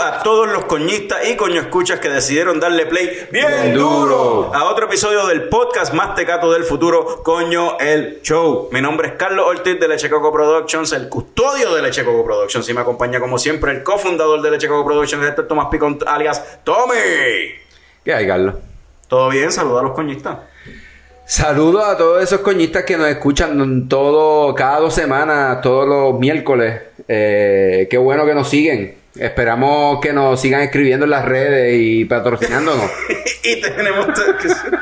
a todos los coñistas y coño escuchas que decidieron darle play bien, duro a otro episodio del podcast más tecato del futuro, Coño el Show. Mi nombre es Carlos Ortiz de Leche Coco Productions, el custodio de Leche Coco Productions y me acompaña como siempre el cofundador de Leche Coco Productions, este es Tomás Picón alias Tommy. ¿Qué hay, Carlos? ¿Todo bien? Saluda a los coñistas. Saludos a todos esos coñistas que nos escuchan todo, cada dos semanas, todos los miércoles. Eh, qué bueno que nos siguen. Esperamos que nos sigan escribiendo en las redes y patrocinándonos. y tenemos,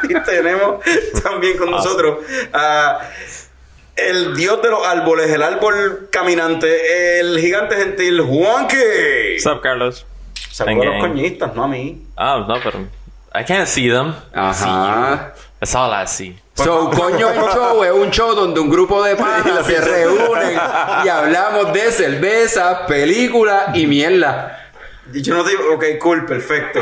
y tenemos también con nosotros a el dios de los árboles, el árbol caminante, el gigante gentil Juanqui. What's up, Carlos? Saludos a los coñistas, no a mí. Oh, no, pero I can't see them. Ajá. That's all I see. So, coño, el show es un show donde un grupo de panas se reúnen y hablamos de cerveza, películas y mierda. Yo no digo, ok, cool, perfecto.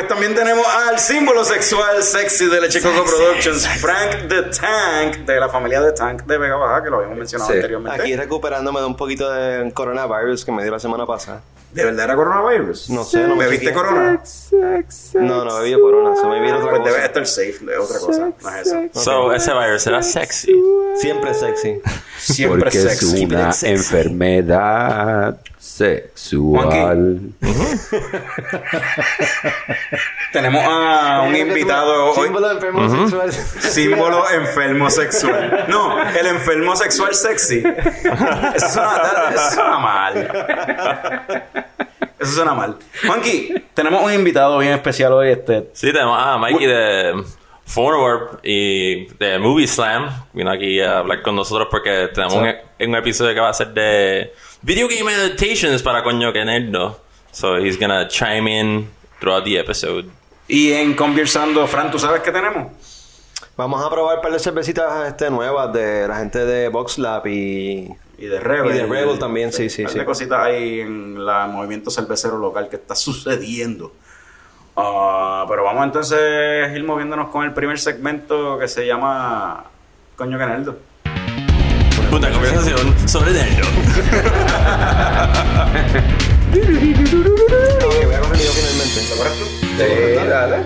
Pues también tenemos al símbolo sexual sexy de Leche Coco Productions, Frank the Tank, de la familia de Tank de Vega Baja, que lo habíamos mencionado Sí. anteriormente. Aquí recuperándome de un poquito de coronavirus que me dio la semana pasada. ¿De verdad era coronavirus? No sé, no me ¿Bebiste corona? No, no bebí corona, se me vino otra Pues debe cosa. estar safe, de otra cosa, no es eso. So, ese virus era sexy. Siempre sexy. Siempre Porque es sexy. una sexy. enfermedad sexual. Tenemos a un invitado hoy. Símbolo enfermo sexual. Símbolo enfermo sexual. No, el enfermo sexual sexy. Eso suena, eso suena mal. Eso suena mal. Juanqui, tenemos un invitado bien especial hoy. Este. Sí, tenemos a Mikey de Forward y de Movie Slam. Vino aquí a hablar con nosotros porque tenemos un, un episodio que va a ser de Video Game Adaptations para coño que nerdo. So, he's gonna chime in throughout the episode. Y en Conversando, Fran, ¿tú sabes qué tenemos? Vamos a probar un par de cervecitas este, nuevas de la gente de VoxLab y... Y de Rebel. Y de Rebel también, sí, sí, Un par sí. de cositas ahí en el movimiento cervecero local que está sucediendo. Ah, pero vamos entonces a ir moviéndonos con el primer segmento que se llama Coño Caneldo. Una conversación sobre nerdo. Ok, voy a coger yo finalmente. Sí, dale.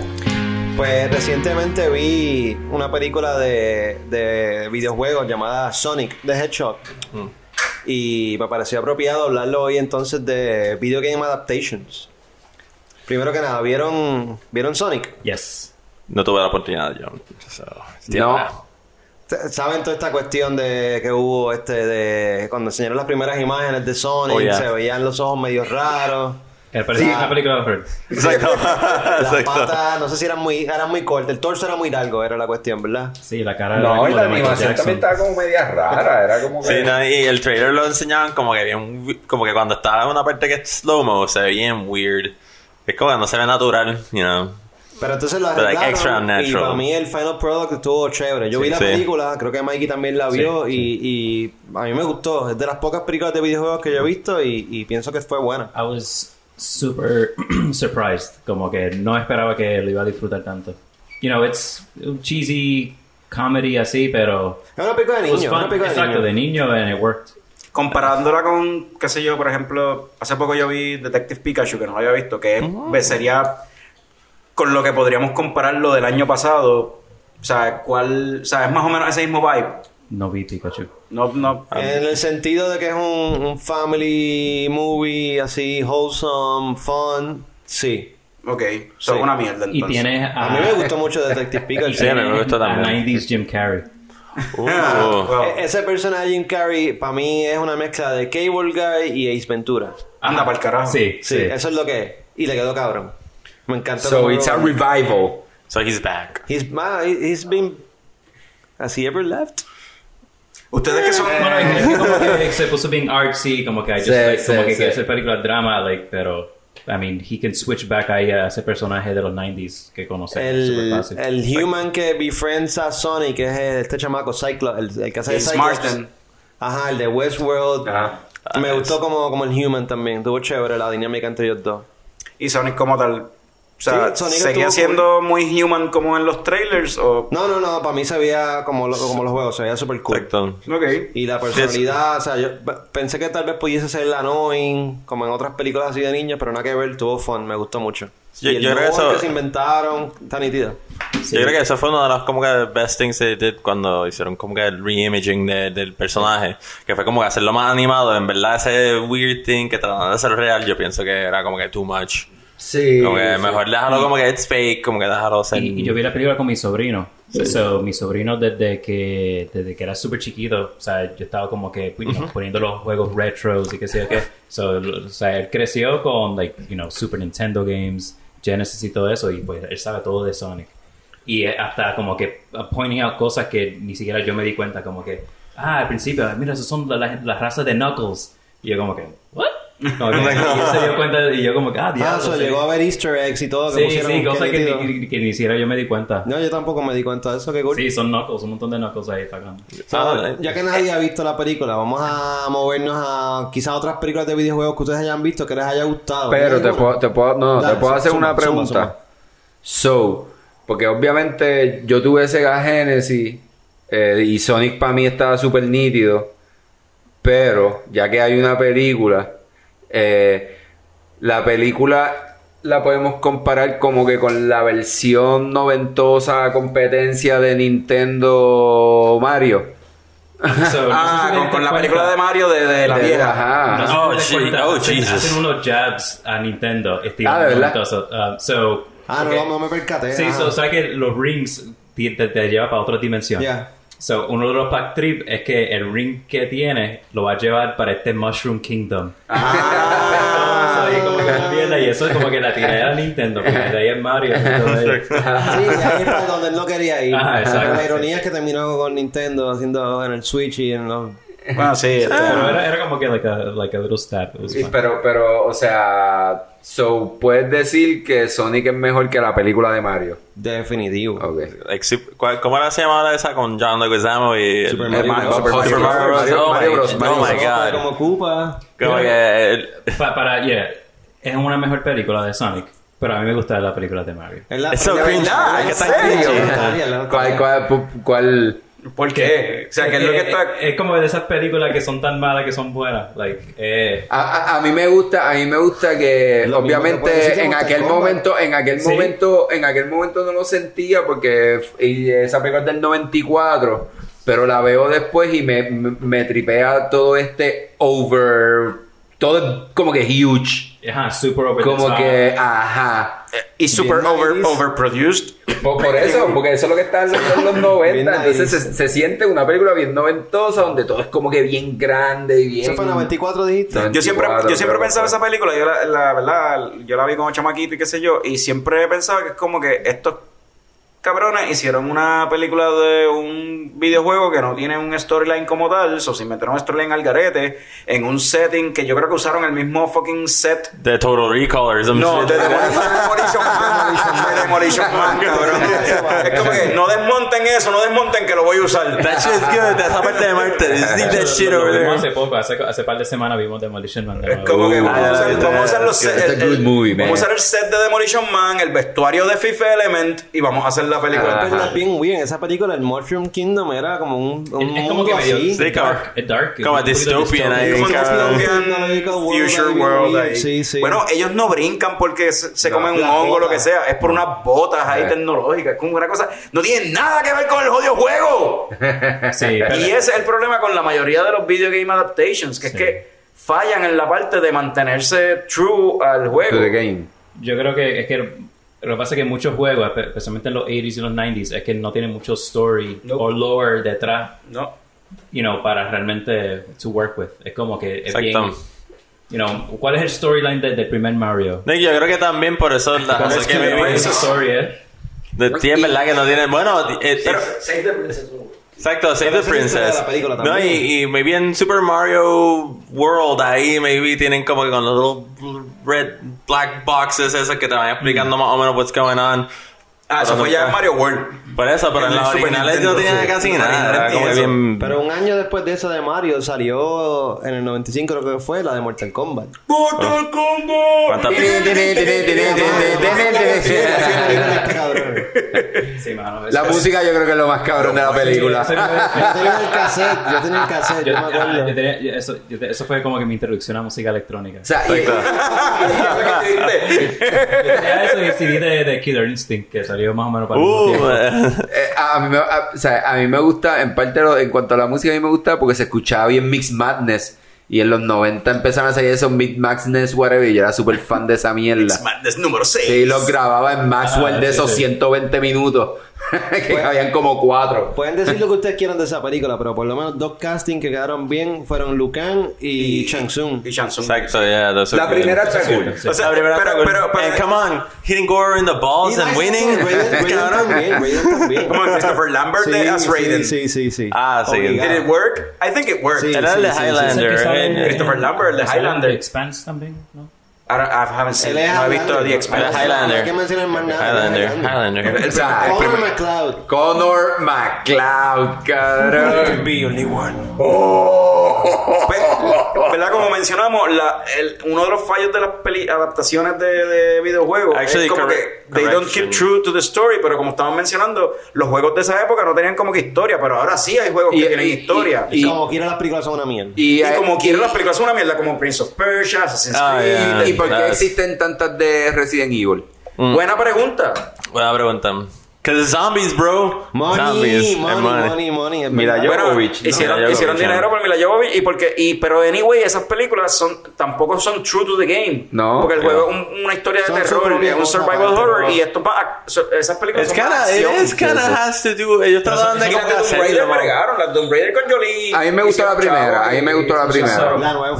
Pues recientemente vi una película de, de videojuegos llamada Sonic the Hedgehog. Y me pareció apropiado hablarlo hoy entonces de Video Game Adaptations. Primero que nada, ¿vieron, ¿vieron Sonic? Yes. No tuve la oportunidad yo. So, No. ¿Saben toda esta cuestión de que hubo este de cuando enseñaron las primeras imágenes de Sonic, Oh, yeah. se veían los ojos medio raros? Que parecía una película de horror. Exacto. Las Exacto. patas, no sé si eran muy, eran muy cortas, el torso era muy largo, era la cuestión, ¿verdad? Sí, la cara No, era y como la animación también estaba como media rara. Era como que. Sí, no, y el trailer lo enseñaban como que bien, como que cuando estaba en una parte que es slow-mo se ve bien weird. Es como que no se ve natural, you know. Pero entonces lo But, like, arreglaron extra y para mí el final product estuvo chévere. Yo Sí, vi la sí. película, creo que Mikey también la vio y, y a mí me gustó. Es de las pocas películas de videojuegos que yo he visto y, y pienso que fue buena. I was super surprised. Como que no esperaba que lo iba a disfrutar tanto. You know, it's cheesy comedy así, pero... Es una película de fun. una película de Exacto, de niño and it worked. Comparándola con, qué sé yo, por ejemplo, hace poco yo vi Detective Pikachu, que no lo había visto, que es- sería con lo que podríamos compararlo del año pasado. O sea, ¿cuál? O sea, es más o menos ese mismo vibe. No vi Pikachu. No, no. En el sentido de que es un, un family movie así, wholesome, fun, sí. Ok, son Sí. una mierda entonces. Y tiene A mí me gustó mucho Detective Pikachu. Sí, a mí me gustó a también. 90s Jim Carrey. Uh. E- ese personaje Jim Carrey para mí es una mezcla de Cable Guy y Ace Ventura. Anda para el carajo. Sí, Sí, sí. eso es lo que es. Y le quedó cabrón. Me encanta. So it's a revival. so he's back. He's, ma- he's been... Has he ever left? Ustedes que son. Bueno, que como que se puso bien artsy, como que I just Sí, like, sí, como que sí. quiere hacer películas drama, like, pero I mean, he can switch back ahí a ese personaje de los 90s que súper El, fácil. el human que befriends a Sonic, que es este chamaco, Cyclops, el, el que hace Cyclops. Ajá, el de Westworld. Ajá. Me Ah, gustó como, como el human también. Tuvo chévere la dinámica entre ellos dos. Y Sonic como tal. O sea, Sí, Sonic ¿seguía siendo muy human como en los trailers? O... No, no, no, para mí se veía como, lo- como los juegos, se veía súper cool. Exacto. Ok. Y la personalidad, o sea, yo pensé que tal vez pudiese ser la annoying, como en otras películas así de niños, pero nada que ver, tuvo fun, me gustó mucho. Yo- y el yo creo que eso- que se inventaron, está nítido. Sí. Yo creo que eso fue uno de los como que best things they did cuando hicieron como que el reimaging de- del personaje. Que fue como que hacerlo más animado. En verdad ese weird thing que trataron de hacer real, yo pienso que era como que too much. Sí. Como que sí. mejor déjalo como que it's fake, como que déjalo ser... Y, y yo vi la película con mi sobrino. So, mi sobrino desde que desde que era súper chiquito, o sea, yo estaba como que you know, poniendo los juegos retros y qué sé yo qué. So, o sea, él creció con like, you know, Super Nintendo games, Genesis y todo eso y pues él sabe todo de Sonic. Y hasta como que uh, pointing out cosas que ni siquiera yo me di cuenta, como que, ah, al principio, mira, esos son la- la- las razas de Knuckles. Y yo como que, ¿what? Como que, él se dio cuenta y yo como que, ah, Ah, diablo. so, sí. llegó a ver Easter eggs y todo que Sí, sí, cosas que ni, que- que ni siquiera yo me di cuenta. No, yo tampoco me di cuenta de eso, qué cool. Sí, son knuckles, un montón de knuckles ahí sacando. So, Ah, ya que nadie ha visto la película, vamos a movernos a quizás otras películas de videojuegos que ustedes hayan visto que les haya gustado. Pero te puedo, te puedo, no, Dale, te puedo hacer suma, una suma, pregunta. suma. So, porque obviamente yo tuve Sega Genesis eh, y Sonic para mí estaba súper nítido, pero ya que hay una película, eh, la película la podemos comparar como que con la versión noventosa competencia de Nintendo Mario. So, Ah, no sé si con, la película de Mario de, de la De- vieja. ajá. No sé Oh, si cuenta, oh, hacen- Jesus. Hacen unos jabs a Nintendo. estilo Ah, ¿de verdad? Uh, so, Ah, no, no, no me percaté. Sí, so, sabes que los rings te, te, te lleva para otra dimensión. Ya. So, uno de los pack trip es que el ring que tiene lo va a llevar para este Mushroom Kingdom. Ah. So, y como que una mierda, y eso es como que la tiré a Nintendo, porque de ahí es Mario. y todo ahí. Sí, ahí es para donde él no quería ir. Ajá, exacto. La ironía es que terminó con Nintendo haciendo en el Switch y en los... Bueno, sí. este, Pero era, era como que like a, like a little stab. Pero, pero, o sea, so, puedes decir que Sonic es mejor que la película de Mario. Definitivo. Ok. Like, Sup- ¿cuál- ¿Cómo era se llamaba esa con John Leguizamo y Super Mario. Super Mario Super. Oh Mario my- Bros. Oh god. Como Koopa. Como que el- Pa- para, yeah, es una mejor película de Sonic, pero a mí me gusta la película de Mario. Es la- so la- cringe. la- ¿Qué la- tan la- cringe? la- la- la- ¿Cuál, cuál, pu- cuál? ¿Por qué? O sea, ¿qué es lo que está...? es como de esas películas que son tan malas que son buenas. Like, eh, A, a- a mí me gusta, a mí me gusta que Lo que obviamente en aquel Kombat. momento, en aquel Sí. momento, en aquel momento no lo sentía porque y esa película es del 94, pero la veo después y me, me, me tripea todo este over, todo es como que huge, ajá, super over the como top. que, ajá. Y super Bien over, 90s. overproduced. Por, por eso, porque eso es lo que está en los, en los 90. Bien Entonces se, nice. se siente una película bien noventosa donde todo es como que bien grande y bien. ¿Eso fue en 94 dijiste? Yo siempre, 24, yo siempre pensaba esa película, yo la, la verdad, yo la vi como chamaquito y qué sé yo, y siempre pensaba que es como que estos cabrones hicieron una película de un videojuego que no tiene un storyline como tal, o se inventaron un storyline al garete, en un setting que yo creo que usaron el mismo fucking set. de Total Recall No, de Demolition Man, de Demolition Man, cabrón. Es como que no desmonten eso, no desmonten que lo voy a usar. That shit is good. Esa parte de Marte. Leave that shit over there. hace poco, hace, hace par de semanas vimos Demolition Man. Es como que vamos, a usar, yeah, vamos a usar los set- vamos a usar el set de Demolition Man, el vestuario de Fifth Element y vamos a hacer la película. Ajá. Bien esa película, el Mushroom Kingdom, era como un, un Es, como mundo que medio así. Dark, es dark. como dystopian ahí. Como future world weird, ahí. sí, sí. Bueno, ellos no brincan porque se, se No, comen un hongo o lo que sea. Es por unas botas ahí Eh. tecnológicas. Es como una cosa. No tiene nada que ver con el jodido juego. Sí, pero- y ese es el problema con la mayoría de los video game adaptations. Que Sí. es que fallan en la parte de mantenerse true al To juego. the game. Yo creo que es que Lo que pasa es que muchos juegos, espe- especialmente en los 80s y los 90s, es que no tienen mucho story Nope. o lore detrás, No. you know, para realmente to work with. Es como que es Exacto. bien, you know, ¿cuál es el storyline de- del primer Mario? Nick, yo creo que también por eso la ¿Cuál o sea, es que que maybe- no esa story, eh? de ti es verdad que no tiene bueno eh, Pero, eh, exacto Save the Princess. la no y, y maybe en Super Mario World ahí maybe tienen como que con los little red black boxes esas que te van explicando más o menos what's going on ah, eso fue ya en Mario World. por eso pero en En el las originales Nintendo, no tenía sí. casi nada como bien Pero un año después de eso de Mario salió en el 95 creo que fue la de Mortal Kombat. Mortal Kombat. ¿Cuántas- Cabrón. Sí, mano. La es- música yo creo que es lo más cabrón de la película. Yo tenía el cassette, yo tenía el cassette, Yo, me acuerdo. eso, fue como que mi introducción a música electrónica. O sea, y- Yo tenía eso y el CD de, Killer Instinct que salió más o menos para el mismo uh, tiempo. eh, Eh, a, mí, me- a- o sea, a mí me gusta, en parte lo- en cuanto a la música, a mí me gusta porque se escuchaba bien Mix Madness. Y en los 90 empezaron a salir esos Mix Madness, whatever, y yo era súper fan de esa mierda. Mix Madness número 6. Sí, los grababa en Maxwell Ah, de sí, esos sí. 120 minutos. que cabían como cuatro. Pueden decir lo que ustedes quieran de esa película, pero por lo menos dos castings que quedaron bien fueron Lucan y, Chang. Y Shansung. exacto yeah those are La primera está cool. Sí. o sea, la primera pero- pero- pero- and come on hitting Gore in the balls and winning Raiden, también, Raiden también. Como Christopher Lambert de as Raiden. Sí, sí, sí. Ah, sí. Did it work? I think it worked. Sí. era el de sí, sí, Highlander eh, Christopher Lambert, el de Highlander. Expanse también, ¿no? I, don't- I haven't seen No he visto Highlander. The Expanse. Highlander. Más nada. Highlander Highlander. Highlander O sea, primer- McLeod. Connor McLeod, cabrón. Be only one. Pues, ¿Verdad? Como mencionamos, la, el- uno de los fallos de las peli- adaptaciones de, de videojuegos Actually, es como correct- que they don't keep true to the story, pero como estaban mencionando, los juegos de esa época no tenían como que historia, pero ahora sí hay juegos Y- que tienen y- historia. Y Y, como quiera las películas son una mierda. Y, como y- quieren las películas son una mierda, como Prince of Persia, Assassin's Ah, Creed. Yeah. ¿Y por qué existen tantas de Resident Evil? Buena pregunta. buena pregunta Cause zombies bro Money, zombies money, money, money, es Mira, yo- Bueno, Jovovich, ¿no? hicieron, hicieron Jovovich, dinero por Mila Jovovich y porque y pero anyway esas películas son tampoco son true to the game No, porque el juego es un- una historia de Son su terror es un survival horror ¿no? y esto so- esas películas It's son kinda, acción. kinda has to do. Ellos trataban de las de hacer Raider bregaron, las de Tomb Raider con Jolie A mí me gustó la hicieron primera, a mí me gustó la primera.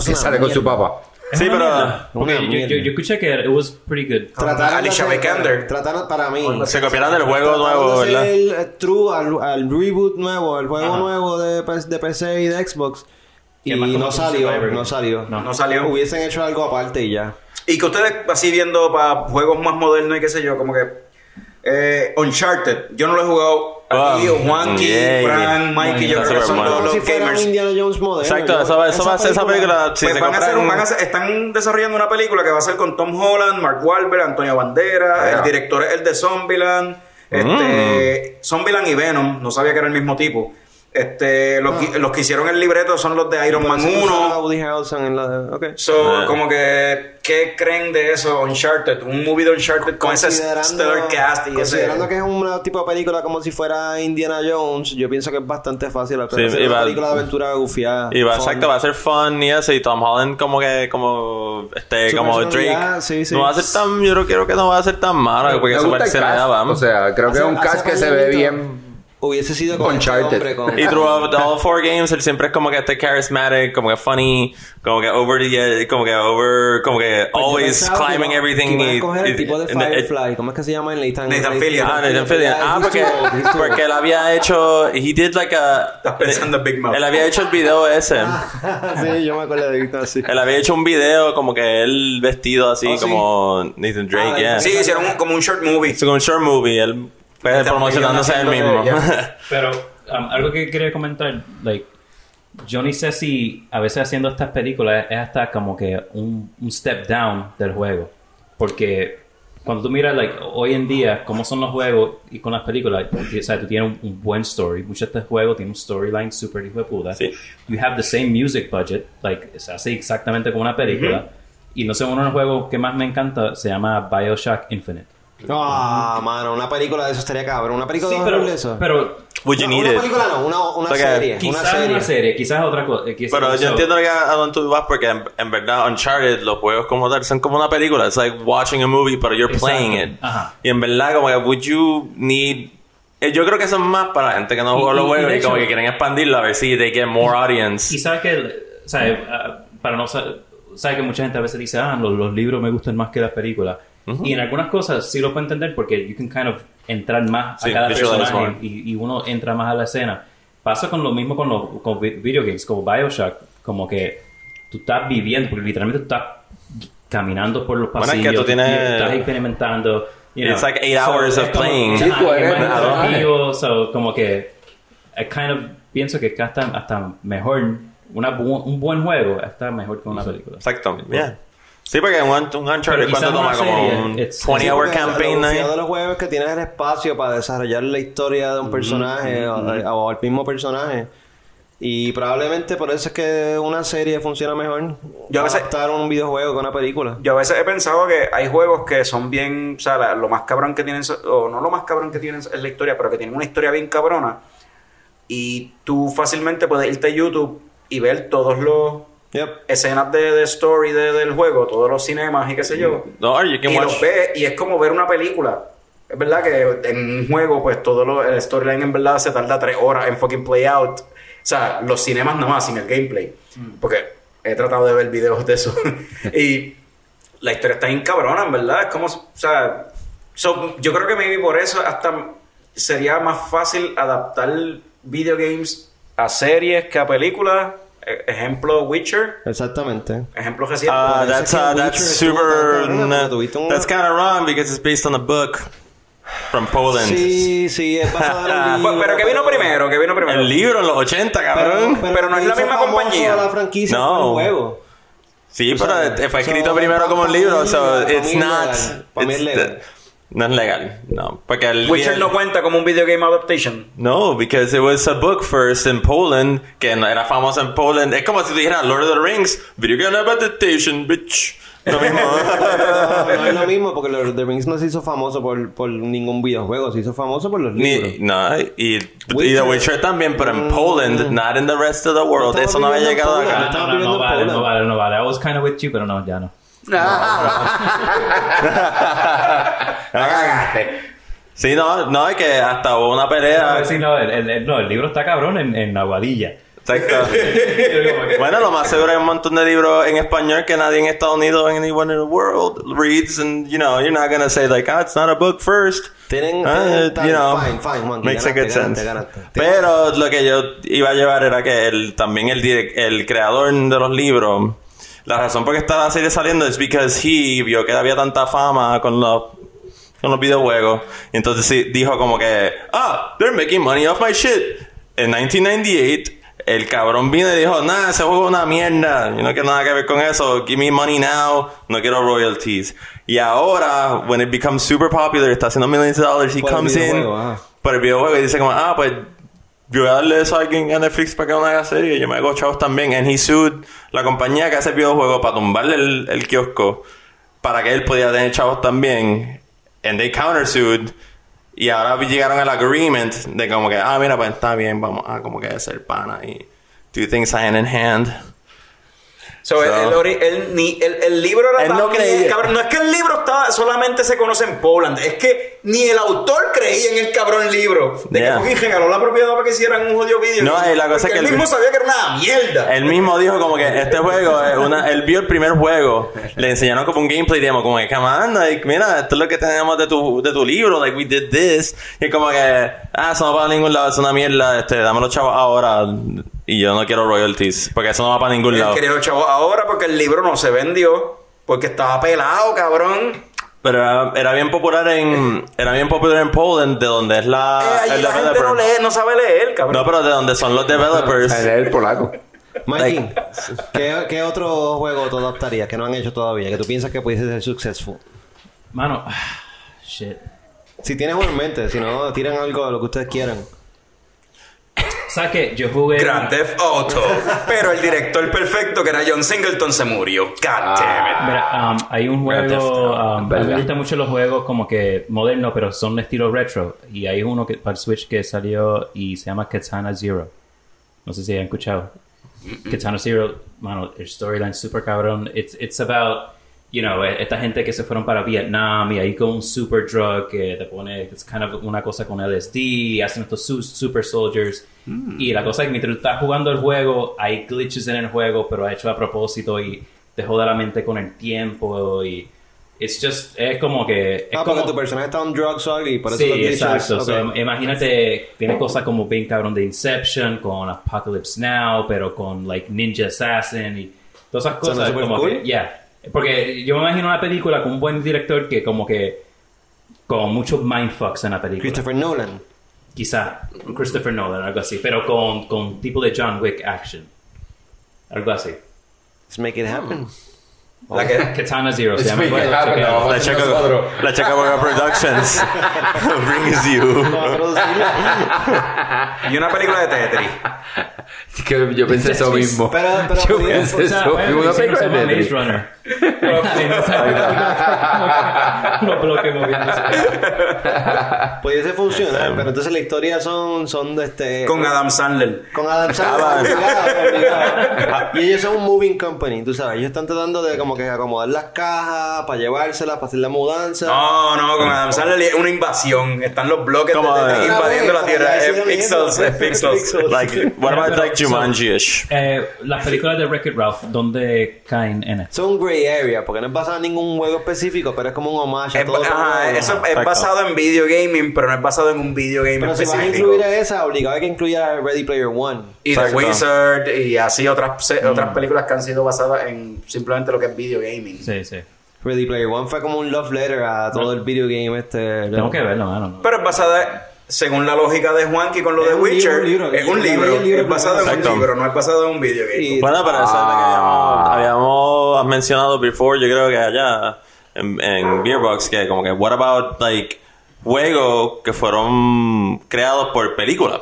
Que sale con su papá. Sí, pero- Una yo, yo, mierda. yo escuché que it was pretty good. Trataron Alicia Vikander. Trataron para mí. Se copiaron del juego nuevo, de ¿verdad? el true al, al reboot nuevo, el juego Ajá. nuevo de, de PC y de Xbox. Y no salió, no salió. No. no salió Hubiesen hecho algo aparte y ya. y que ustedes así viendo para juegos más modernos y qué sé yo como que eh, Uncharted yo no lo he jugado aquí Juanqui yeah. Mikey yo creo que son los, los si un gamers Indiana Jones moderno. Exacto, Yo- eso va, eso va a ser esa película. Si Pues van a hacer, compran- van a hacer- están desarrollando una película que va a ser con Tom Holland, Mark Wahlberg, Antonio Bandera, Yeah. el director es el de Zombieland, este, Zombieland y Venom, no sabía que era el mismo tipo. Este, los, que, los que hicieron el libreto son los de Iron Man Por eso usaba 1. Woody Harrelson en la de- ok. So, Ah. como que, ¿qué creen de eso? Uncharted, un movie de Uncharted con ese stellar cast y ese. considerando que es un tipo de película como si fuera Indiana Jones, yo pienso que es bastante fácil hacer Sí, una va- película de aventura gufiada. Y va, exacto, va a ser fun y eso. Y Tom Holland como que, como, este, Su como Drake. sí, sí. No va a ser tan, yo creo, creo que no va a ser tan malo. Porque Me eso gusta el parece cast. nada, vamos. O sea, creo que es un cast que se ve bien. Hubiese sido con este Uncharted. hombre, con- Y throughout all four games, él siempre es como que este charismatic, como que funny, como que over the, como que over, como que Pues always pensaba que climbing iba- everything. que iba a y- el y- tipo de it- Firefly. ¿Cómo es que se llama? Nathan, Nathan Fillion. Ah, Nathan Fillion. Ah, porque, porque él había hecho, he did like a, Estás pensando en Big Mouth. él había hecho el video ese. sí, yo me acuerdo de Víctor así. Él había hecho un video como que él vestido así Oh, sí. como Nathan Drake, Ah, yeah. Sí, hicieron como un short movie. Es como un short movie, él pues, promocionándose él mismo. Pero um, algo que quería comentar, like, yo ni sé si a veces haciendo estas películas es hasta como que un, un step down del juego. Porque cuando tú miras, like, hoy en día, cómo son los juegos y con las películas, o sea, tú tienes un, un buen story. Muchos de estos juegos tienen un storyline super hijo de puta. Sí. You have the same music budget, like, se hace exactamente como una película. Y no sé, uno de los juegos que más me encanta se llama Bioshock Infinite. Ah, mano, una película de eso estaría cabrón. Una película Sí, de pero, horror de eso. pero Would you No, need una it? película no, una, una Porque serie. quizás una serie. una serie, quizás otra cosa. eh, quizás- Pero yo so- entiendo que a dónde tú vas porque en, en verdad Uncharted, los juegos como tal, son como una película. It's like watching a movie, but you're Exacto. playing it. Ajá. Y en verdad, como que, would you need... eh, Yo creo que eso es más para la gente que no Y- juega los y juegos de y, como que quieren expandirlo a ver si they get more audience. Y sabes que, sabes, Ah, para no sa- sabes que mucha gente a veces dice, ah, los, los libros me gustan más que las películas. Y en algunas cosas sí lo puedo entender porque you can kind of entrar más Sí, a cada personaje y, y uno entra más a la escena. Pasa con lo mismo con los con vi- video games, como Bioshock, como que tú estás viviendo, porque literalmente tú estás caminando por los Bueno, es que pasillos, tú tienes- estás experimentando. you know. It's like eight hours of es como- playing. Sí, interactivo, so, como que I kind of pienso que está hasta mejor una bu- un buen juego está mejor que una película Exacto, yeah. Sí, porque un, un Uncharted, ¿cuánto toma? Como serie, un it's- 20 hour campaign Lo feo de los juegos es que tienes el espacio para desarrollar la historia de un personaje o, o al mismo personaje. Y probablemente por eso es que una serie funciona mejor. Yo a veces- adaptar un videojuego con una película. Yo a veces he pensado que hay juegos que son bien, o sea, la- lo más cabrón que tienen, o no lo más cabrón que tienen es la historia, pero que tienen una historia bien cabrona. Y tú fácilmente puedes irte a YouTube y ver todos los Yep. escenas de, de story de- del juego, todos los cinemas y qué sé yo. No, you can y watch... los ves y es como ver una película. Es verdad que en un juego, pues todo lo, el storyline en verdad se tarda tres horas en fucking play out. O sea, los cinemas nomás, sin el gameplay. Porque he tratado de ver videos de eso. y la historia está bien cabrona, en verdad. Es como, o sea, so, yo creo que maybe por eso hasta sería más fácil adaptar video games a series que a películas. Ejemplo, Witcher. Exactamente. Ejemplo reciente. Uh, that's uh, that's super. pero that's kind of wrong because it's based on a book from Poland. Sí, sí, es basado libro, pero que vino primero, que vino primero. El libro en los 80, cabrón. Pero no es la misma compañía. La franquicia No. juego. sí, o pero sea, fue so, escrito pa- primero como un libro, so it's not. Pa' mí es it's- legal. No es legal, no. Porque el Witcher no cuenta como un video game adaptation. No, because it was a book first in Poland, que no era famoso en Poland. Es como si te dijeran Lord of the Rings, video game adaptation, bitch. Lo mismo. No, no es lo mismo porque Lord of the Rings no se hizo famoso por, por ningún videojuego, se hizo famoso por los libros. Ni, no, y, y The Witcher. También, pero en Mm. Poland, not in the rest of the world. Eso no había llegado acá. no, no, no, no vale, no vale, no vale. I was kind of with you, pero no, ya no. Sí, no, no, es que hasta hubo una pelea. Sí, no, el, el- el- no, el libro está cabrón en, en Aguadilla. Exacto. bueno, lo más seguro hay un montón de libros en español que nadie en Estados Unidos, anyone in the world reads, and you know, you're not gonna say like, ah, it's not a book first. Tienen, Ah, tienen- you know, fine, fine, Monkey, makes a good sense. Pero lo que yo iba a llevar era que el, también el, direc- el creador de los libros, la razón por qué está la serie saliendo es because he vio que había tanta fama con los con los videojuegos. Y entonces sí, dijo como que, ah, they're making money off my shit. En 1998, el cabrón vino y dijo, nah, ese juego es una mierda. Yo no quiero nada que ver con eso. Give me money now. No quiero royalties. Y ahora, when it becomes super popular, está haciendo millions of dollars, he Por comes in ah. por el videojuego y dice como, ah, pues yo voy a darle eso a alguien a Netflix para que no haga serie. Yo me hago chavos también. He sued la compañía que hace el videojuego para tumbarle el, el kiosco para que él pudiera tener chavos también. And they countersued. Y ahora llegaron al agreement de como que, ah, mira, pues está bien, vamos a como que hacer pana y do things hand in hand. So, el, So- el ori- el- ni, el, el libro era no creía. cabrón, no es que el libro estaba, solamente se conoce en Poland, es que ni el autor creía en el cabrón libro. De Yeah. que regaló la propiedad para que hicieran un jodido video. No, y la cosa es que él el- mismo sabía que era una mierda. Él mismo dijo como que este juego es una... Él vio el primer juego. Le enseñaron como un gameplay demo. Como que, come on, like, mira, esto es lo que tenemos de tu, de tu libro. Like, we did this. Y como que, ah, eso no va para ningún lado. Es una mierda. Este, dame los chavos ahora. Y yo no quiero royalties. Porque eso no va para ningún Él lado. quería los chavos ahora porque el libro no se vendió. Porque estaba pelado, cabrón. Pero era, era bien popular en... Era bien popular en Poland. De donde es la... Eh, allí el la gente developer. no lee, no sabe leer, cabrón. No, pero de donde son los developers. El polaco. Mikey, ¿qué, ¿qué otro juego tú adaptarías que no han hecho todavía? Que tú piensas que pudiese ser successful. Mano, shit. Si tienes uno en mente, si no, tiran algo de lo que ustedes quieran. ¿Sabes qué? Yo jugué. Grand Theft Auto. Pero el director perfecto, que era John Singleton, se murió. God damn it. Mira, um, hay un juego. Um, a mí me gustan mucho los juegos como que modernos, pero son de estilo retro. Y hay uno que, para el Switch que salió y se llama Katana Zero. No sé si han escuchado. Katana Zero, mano, el storyline es super cabrón. It's, it's about, you know, eh, esta gente que se fueron para Vietnam y ahí con un super drug que te pone, it's kind of una cosa con LSD, y hacen estos su- super soldiers. Y la cosa es que mientras tú estás jugando el juego, hay glitches en el juego, pero hecho a propósito y te joda la mente con el tiempo y it's just, es como que... Es Ah, como, porque tu personaje está on drugs o algo y por eso Sí, los exacto. ok. So, imagínate, tiene cosas como bien cabrón de Inception, con Apocalypse Now, pero con like Ninja Assassin y todas esas cosas. super Como cool. que, yeah. Porque yo me imagino una película con un buen director que como que con muchos mindfucks en la película. Christopher Nolan. Quizá Christopher Nolan, algo así, pero con, con tipo de John Wick action. Algo así. Let's make it happen. La que, Katana Zero se llama. Bueno, ah, no. La Chaca, Nosotros. la Chacaboga Productions brings you. y una película de Tetris. Que yo pensé eso mismo. Pero- pero yo pensé O sea, eso mismo. Una película de Maze Tetris. Runner. Los bloques moviéndose. Pudiese funcionar, pero entonces la historia son, son de este. Con Adam Sandler. Con Adam Sandler. Obligado, obligado. Y ellos son un moving company, tú sabes. Ellos están tratando de como que acomodar las cajas para llevárselas, para hacer la mudanza. No, no, con Adam Sandler es una invasión. Están los bloques de de- invadiendo la tierra. Es pixels, es pixels. Like, what about like so- Jumanji-ish? Eh, las películas de Wreck-It Ralph, ¿dónde caen en esto? Son un gray area, porque no es basado en ningún juego específico, pero es como un homage a todo ajá, eso es Exacto. basado en video gaming, pero no es basado en un video game Pero si vas a específico. incluir a esa, obligado hay que incluir a Ready Player One. y The. Wizard y así otras, se- otras películas que han sido basadas en simplemente lo que es video gaming. Sí, sí. Ready Player One fue como un love letter a todo el video game este. Tengo que verlo, mano. ¿no? Pero es basada, según la lógica de Juanqui con lo Es de Witcher, libro, un libro. es un libro. es basado en un libro, no es basado en un video game. Bueno, pero eso es lo que habíamos, habíamos mencionado before, yo creo que allá en, en Beerbox, que como que, what about, like, juegos que fueron creados por películas?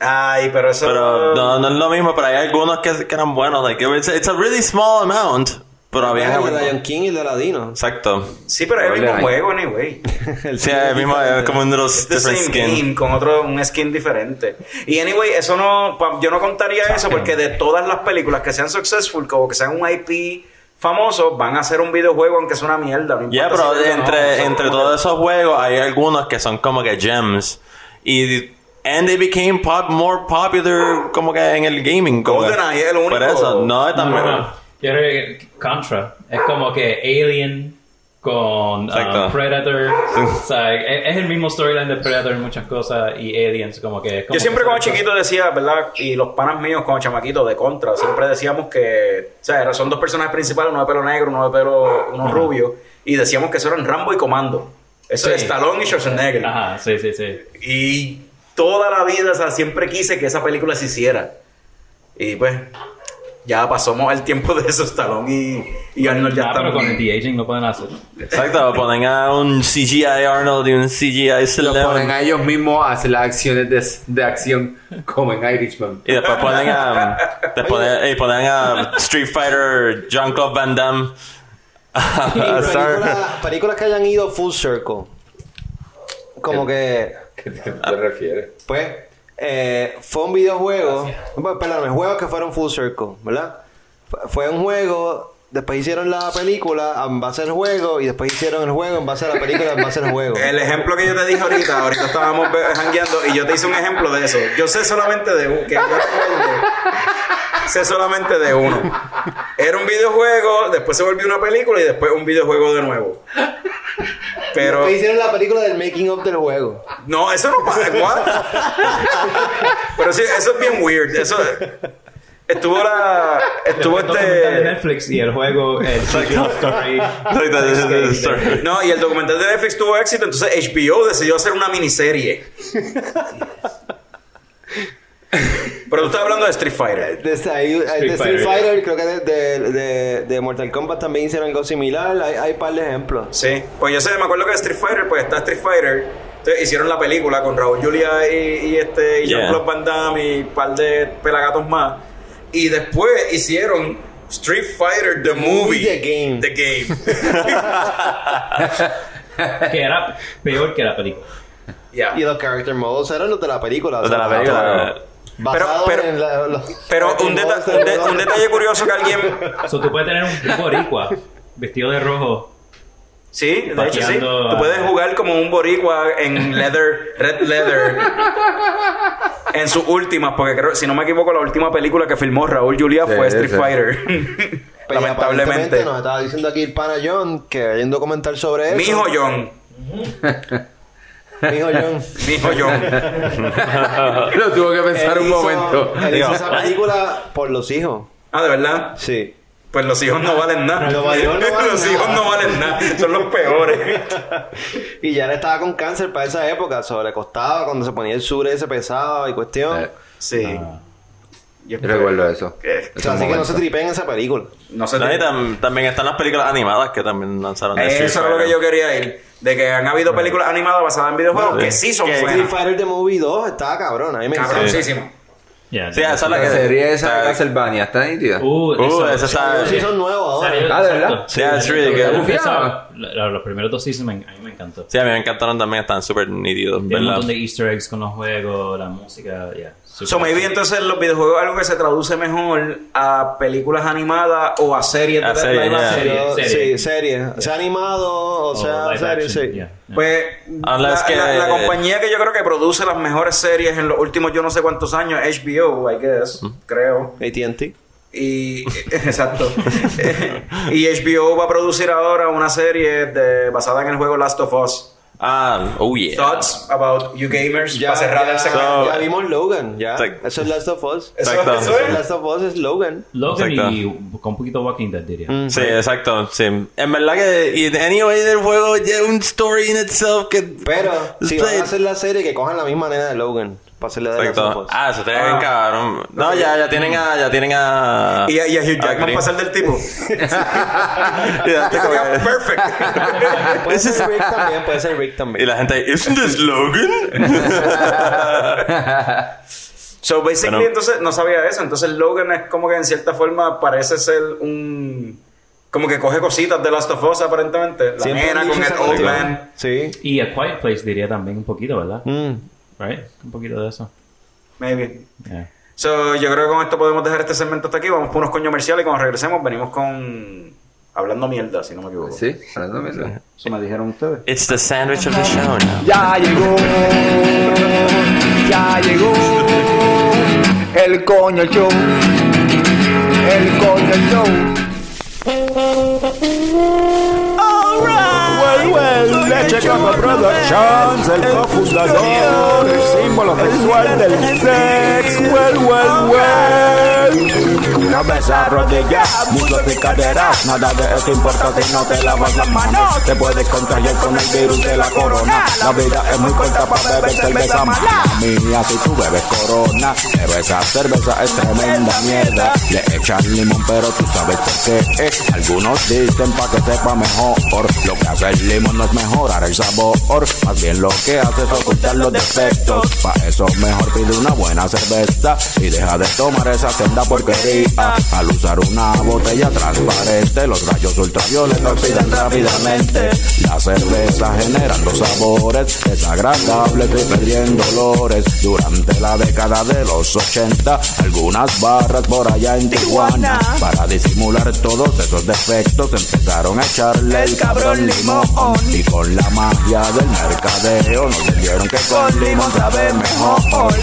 Ay, pero eso... Pero no, no es lo mismo, pero hay algunos que, que eran buenos, like, it's, it's a really small amount, pero había... el de Lion King y el de Ladino. Exacto. Sí, pero es el mismo juego, anyway. Sí, el mismo, es como un de los Es the different same skin. game, con otro, un skin diferente. Y anyway, eso no, yo no contaría eso porque de todas las películas que sean successful, como que sean un IP famoso, van a hacer un videojuego aunque es una mierda. no Ya, importa pero si es o no, entre, entre todos esos juegos hay algunos que son como que gems. Y and they became pop, more popular como que en el gaming. GoldenEye es el único. Por eso, no, también. No, no. Yo creo que Contra es como que Alien con um, Predator. O sea, es, es el mismo storyline de Predator en muchas cosas y Aliens como que... como Yo siempre que como son- chiquito decía, ¿verdad? Y los panas míos como chamaquitos de contra, siempre decíamos que, o sea, son dos personajes principales, uno de pelo negro, uno de pelo, uno rubio, y decíamos que eso eran Rambo y Comando. Eso Sí. es Stallone y Schwarzenegger. Ajá, sí, sí, sí. Y toda la vida, o sea, siempre quise que esa película se hiciera. Y pues, ya pasamos el tiempo de eso, Stallone y, y Arnold ya Ah, pero están. con el de-aging lo pueden hacer. Exacto, ponen a un CGI Arnold y un CGI Lo ponen Stallone. a ellos mismos a hacer las acciones de, de acción como en Irishman. Y después ponen a, después ponen, y ponen a Street Fighter Jean-Claude Van Damme. a películas, películas que hayan ido full circle. Como que, ¿Qué te, te refieres? pues, eh, fue un videojuego. Bueno, Perdón, juegos que fueron full circle, ¿verdad? Fue un juego, después hicieron la película en base al juego, y después hicieron el juego en base a la película en base al juego. El ejemplo que yo te dije ahorita, ahorita estábamos jangueando y yo te hice un ejemplo de eso. Yo sé solamente de uno, que yo recuerde, sé solamente de uno. Era un videojuego, después se volvió una película y después un videojuego de nuevo. Pero Después hicieron la película del making of del juego. no, eso no pasa. Pero sí, eso es bien weird. Eso estuvo la estuvo El documental de este Netflix y el juego, el story. No, y el documental de Netflix tuvo éxito, entonces HBO decidió hacer una miniserie. Pero tú estás hablando de Street Fighter. De, Street Fighter, Fighter, creo que de, de, de- de Mortal Kombat también hicieron algo similar. Hay, hay un par de ejemplos. Sí, pues yo sé, me acuerdo que de Street Fighter, pues está Street Fighter Entonces hicieron la película con Raúl Julia y, y este y Yeah. Jean-Claude Van Damme y un par de pelagatos más. Y después hicieron Street Fighter The Movie. The Game. The Game. Que era peor que la película. Y los character modos eran los de la película. Los de la o película. Basado Pero- pero- en la- los Pero character un, deta- modos de un de- los- un detalle curioso que alguien... So, tú puedes tener un boricua vestido de rojo. Sí, de hecho sí. Pateando Tú a- puedes jugar como un boricua en leather, red leather. en sus últimas, porque creo, si no me equivoco, la última película que filmó Raúl Julia Sí, fue Street sí. Fighter. Pues, Lamentablemente. Nos estaba diciendo aquí el pana John que hay un documental sobre eso. Mi hijo John. Mi hijo John. Mi hijo John. Lo tuvo que pensar Él un hizo- momento. Él hizo esa película por los hijos. Ah, ¿de verdad? Sí. Pues los hijos no valen nada. Los hijos no valen Los nada. hijos no valen nada. Son los peores. Y ya él estaba con cáncer para esa época. So, le costaba cuando se ponía el sur ese pesado y cuestión. Eh, Sí. Ah. Yo recuerdo eso. O sea, así que no se tripeen esa película. No sé. No, y tam- también están las películas animadas que también lanzaron. de Street Eso es lo que yo quería ir. De que han habido películas animadas basadas en videojuegos que sí son Que Street buenas. Fighter The Movie 2 estaba cabrón. A mí me. Cabroncísimo. Yeah, Sí, esa es la que. serie esa de está- Castlevania está nítida. Uh, Uh, esa está- Sí, son nuevos ahora. Ah, ¿de verdad? Yeah, it's really Los primeros dos seasons a mí me encantó. Sí, a mí me encantaron también, están súper nítidos, un montón de easter eggs con los juegos, la música, ya. So maybe entonces los videojuegos es algo que se traduce mejor a películas animadas o a series A de series, yeah. Sí, serie. Sea animado o O sea live serie, action, sí. yeah, yeah. Pues la, que- la- la compañía que yo creo que produce las mejores series en los últimos yo no sé cuántos años, HBO, I guess, creo. AT&T. Y exacto. y HBO va a producir ahora una serie de, basada en el juego Last of Us. Ah, oh yeah. Thoughts about you gamers Ya, para cerrar ya, el segmento. ya vimos Logan, ya. Exacto. Eso es Last of Us. Eso, Exacto. eso es. Last of Us es Logan. Logan Exacto. y con un poquito Walking Dead, diría. Mm. Sí, exacto. Sí. En verdad que. Y anyway, del juego ya un story in itself que. Pero si van a hacer la serie, que cojan la misma nena de Logan. Para hacerle de Exacto. Us. Ah, eso te Ah. cabrón. No, ya, ya tienen a. Ya tienen a. Y, a- y a Hugh Jackman Green. pasar del tipo. Como- perfect. Puede ser Rick también, puede ser Rick Y también. la gente, ¿Isn't this Logan? So basically, Bueno. entonces no sabía eso. Entonces Logan es como que en cierta forma parece ser un. Como que coge cositas de Last of Us aparentemente. La Siempre nena con el old man. Sí. Y A Quiet Place diría también un poquito, ¿verdad? Mm. Right? Un poquito de eso. Maybe. Yeah. So yo creo que con esto podemos dejar este segmento hasta aquí. Vamos por unos coños comerciales y cuando regresemos venimos con. Hablando mierda, si no me equivoco. Sí, hablando eso. Eso me dijeron ustedes. It's the sandwich of the show now. Ya llegó, ya llegó el coño show, el coño show. Leche Capa Productions, el cofundador, el símbolo sexual del sex. Well, well, well. Cabeza, rodillas, muslos y caderas. Nada de eso importa si no te lavas las manos. Te puedes contagiar con el virus de la corona. La vida es muy corta para beber cerveza mala. Mía, si tú bebes corona, esa cerveza es tremenda mierda. Le echan limón, pero tú sabes por qué. Eh, Algunos dicen pa' que sepa mejor. Lo que hace el limón no es mejorar el sabor. Más bien lo que hace es ocultar los defectos. Pa' eso mejor pide una buena cerveza y deja de tomar esa senda porquería. Al usar una botella transparente, los rayos ultravioletas oxidan rápidamente. La cerveza generando sabores desagradables y perdiendo olores. Durante la década de los 80, algunas barras por allá en Tijuana, para disimular todos esos defectos, empezaron a echarle el cabrón limón. Y con la magia del mercadeo, nos dijeron que con limón sabe mejor.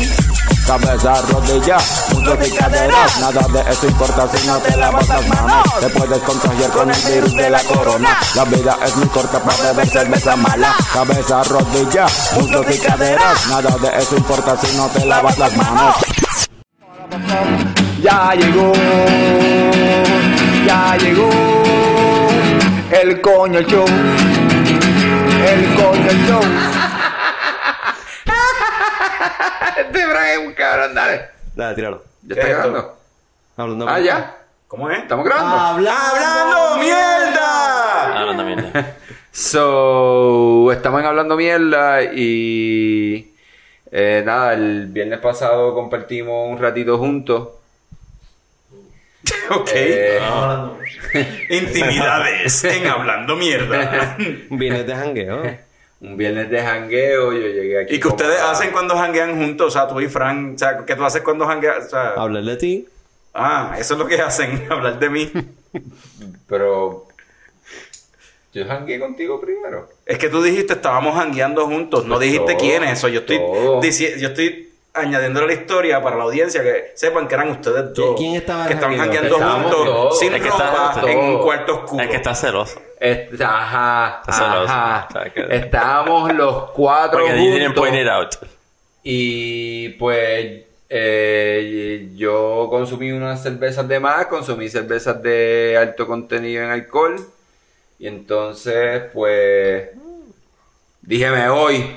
Cabeza, rodilla, muslos y caderas Nada de eso importa si no te lavas las manos. Te puedes contagiar con el virus de la corona. La vida es muy corta para beber cerveza mala. Cabeza, rodilla, muslos y caderas Nada de eso importa si no te lavas las manos. Ya llegó, ya llegó El coño show. El coño show Este Frank es un cabrón, dale. Dale, tíralo. ¿Ya ¿Qué está grabando? Hablando Ah, ya. ¿Cómo es? ¿Estamos grabando? ¡Hablando mierda! mierda! Hablando mierda. So, estamos en Hablando Mierda y eh, nada, el viernes pasado compartimos un ratito juntos. ok. Eh, Intimidades en Hablando Mierda. Vienes de jangueo. Un viernes de jangueo, yo llegué aquí. ¿Y que ustedes a- hacen cuando janguean juntos? O sea, tú y Frank, o sea, ¿qué tú haces cuando jangueas? O sea, Hablar de ti. ah, eso es lo que hacen, hablar de mí. Pero yo jangueé contigo primero. Es que tú dijiste estábamos jangueando juntos, no Pues dijiste quiénes. Eso yo estoy yo estoy añadiendo la historia para la audiencia que sepan que eran ustedes dos. quién estaba Que estaban Estábamos juntos, todos. sin Es que ropa, en un cuarto oscuro. Es que está celoso. Ajá, Está celoso. ajá. Estábamos los cuatro Porque didn't juntos. point it out. Y pues eh, yo consumí unas cervezas de más, consumí cervezas de alto contenido en alcohol. Y entonces, pues, dije, me voy.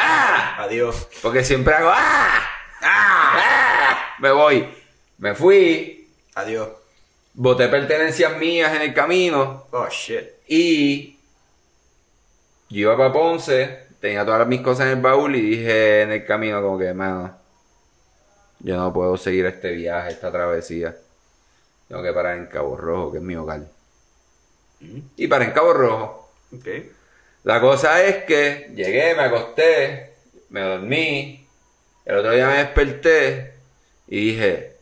¡Ah! Adiós. Porque siempre hago ¡Ah! ¡Ah! ¡Ah! Me voy. Me fui, Adiós. boté pertenencias mías en el camino Oh shit. y yo iba para Ponce, tenía todas mis cosas en el baúl y dije en el camino como que, mano, yo no puedo seguir este viaje, esta travesía. Tengo que parar en Cabo Rojo, que es mi hogar. Y paré en Cabo Rojo. Ok. La cosa es que llegué, me acosté, me dormí, el otro día me desperté y dije,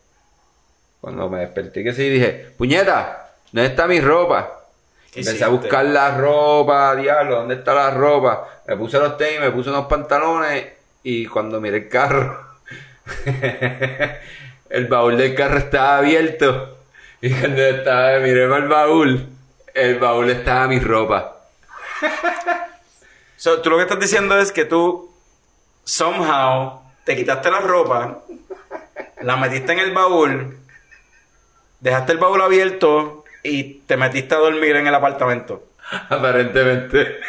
cuando me desperté, que sí, dije, puñeta, ¿dónde está mi ropa? ¿Qué Empecé hiciste? a buscar la ropa, diablo, ¿dónde está la ropa? Me puse los tenis, me puse unos pantalones y cuando miré el carro, el baúl del carro estaba abierto. Y cuando estaba, miré para el baúl, el baúl estaba mi ropa. So, tú lo que estás diciendo es que tú, somehow, te quitaste la ropa, la metiste en el baúl, dejaste el baúl abierto y te metiste a dormir en el apartamento. Aparentemente.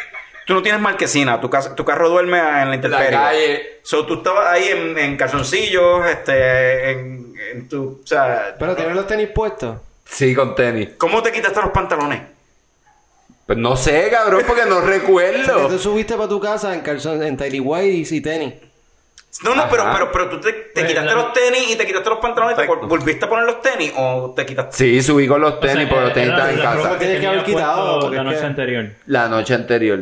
Tú no tienes marquesina, tu, casa- tu carro duerme en la La intemperie. calle. So, tú estabas ahí en, en calzoncillos, este, en, en tu, o sea, Pero tienes los tenis puestos. Sí, con tenis. ¿cómo te quitaste los pantalones? Pues no sé, cabrón, porque no recuerdo. tú subiste para tu casa en calzón, en tidy y tenis. No, no, pero, pero, pero tú te, te Pues, quitaste la- los tenis y te quitaste los pantalones y te volviste a poner los tenis o te quitaste. Sí, subí con los O sea, tenis, porque los tenis estaban en casa. Tienes que tenía haber quitado, puesto porque la noche anterior. La noche anterior.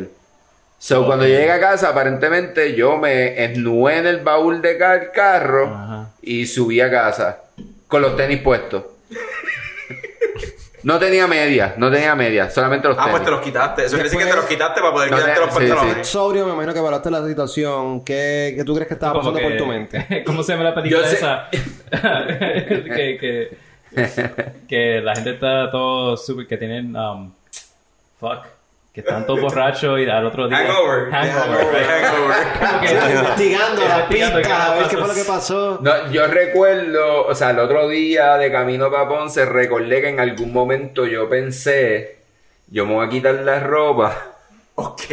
So, cuando llegué a casa, aparentemente yo me esnué en el baúl de ca- el carro Ajá. y subí a casa con los tenis puestos. No tenía medias, no tenía medias, solamente los Ah, tenis. pues te los quitaste. Eso quiere decir que te los quitaste para poder No, quitarte los sí, pantalones. Sobrio, me imagino que evaluaste la situación. ¿Qué, qué tú crees que estaba Como pasando que- por tu mente? ¿Cómo se llama la película Yo sé- esa? que, que, que la gente está todo súper... Que tienen... Um, fuck. Que están todos borrachos y al otro día... Hangover. Hangover, que- Investigando qué pistas, a ver qué fue lo que pasó. No, yo recuerdo, o sea, el otro día de camino para Ponce, recordé que en algún momento yo pensé, yo me voy a quitar la ropa Ok.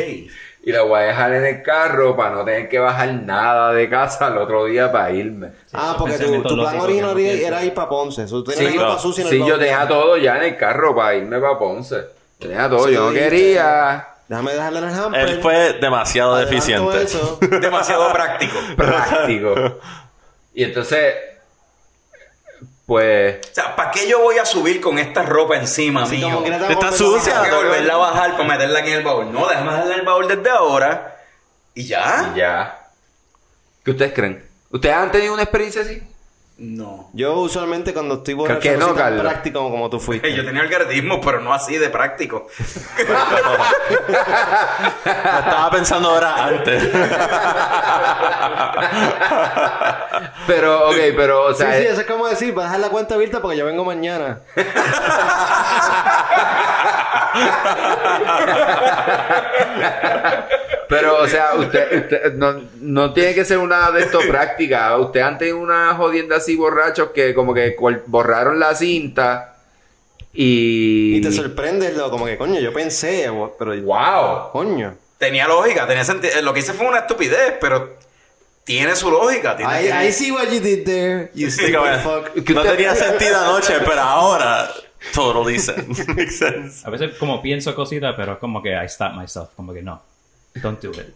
y la voy a dejar en el carro para no tener que bajar nada de casa el otro día para irme. Ah, porque tu, tu plan original era ir para Ponce. Tú tenías Sí, ropa no, sucia en el sí, yo tenía todo ya en el carro para irme para Ponce. Todo, Sí, yo no quería Déjame dejarle en el hamper. Él fue demasiado adelanto deficiente. eso. Demasiado práctico. práctico. y entonces, pues, O sea, ¿para qué yo voy a subir con esta ropa encima Sí, mío? como que le Está sucia. Que volverla a bajar para meterla aquí en el baúl. No, déjame dejarla en el baúl desde ahora. ¿Y ya? y ya. ¿Qué ustedes creen? ¿Ustedes han tenido una experiencia así? No. Yo usualmente cuando estoy borracho que no, soy tan Carlos. práctico como tú fuiste. Yo tenía algoritmo, pero no así de práctico. Lo estaba pensando ahora antes. Pero, ok, pero, o Sí, sea, sí, eh, eso es como decir, va a dejar la cuenta abierta porque yo vengo mañana. pero, o sea, usted, usted no, no tiene que ser una de esto práctica. Ustedes han tenido una jodienda así borrachos que como que borraron la cinta y... Y te sorprendes, lo, como que, coño, yo pensé, pero... ¡Wow! Coño. Tenía lógica, tenía sentido. Lo que hice fue una estupidez, pero tiene su lógica. Tiene, I, tiene- I see what you did there. You Sí, fuck. ¿Qué No usted- tenía sentido anoche, pero ahora. totally sense. Makes sense. A veces como pienso cositas, pero es como que I stop myself. Como que no. Don't do it.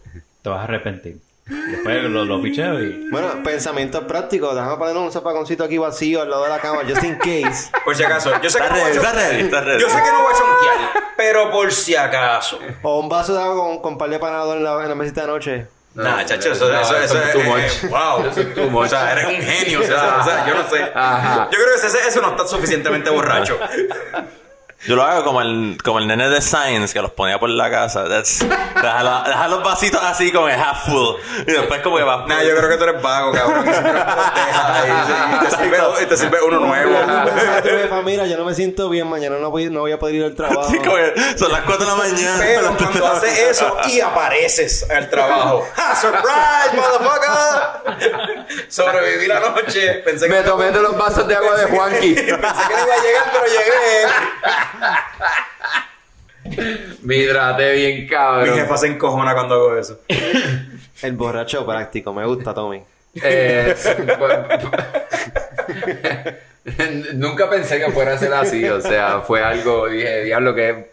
Te vas a arrepentir. Después lo, lo picheo y... Bueno, pensamientos prácticos. Déjame poner un zapaconcito aquí vacío al lado de la cama, just in case. Por si acaso. Yo sé que Está no voy a ready, está chon- ready, está ready. Yo sé que no voy a chonquear, pero por si acaso. O un vaso de agua con, con par de panador en la, en la mesita de noche. Nah, chacho, eso, no, eso, eso eso es eh, wow. O sea, eres un genio. O sea, yo no sé. Ajá. Yo creo que ese, eso no está suficientemente borracho. Yo lo hago como el, como el nene de Science que los ponía por la casa. That's, deja, los vasitos así como en half full. Y después como que va. Nah, yo creo que tú eres vago, cabrón. Que siempre ahí, y te sirve, y te sirve uno nuevo. Jefa, mira, yo no me siento bien, mañana no voy, no voy a poder ir al trabajo. Sí, que son las 4 de la mañana. Pero cuando haces eso y apareces al trabajo. ¡Ja! ¡Surprise, motherfucker! Sobreviví la noche. Pensé que Me tomé de los vasos de agua de Juanqui. Pensé que no iba a llegar, pero llegué. Me hidraté bien Mi cabrón. jefa se encojona cuando hago eso. El borracho práctico, me gusta, Tommy. Eh, Nunca pensé que fuera a ser así, o sea, fue algo, dije, diablo, que...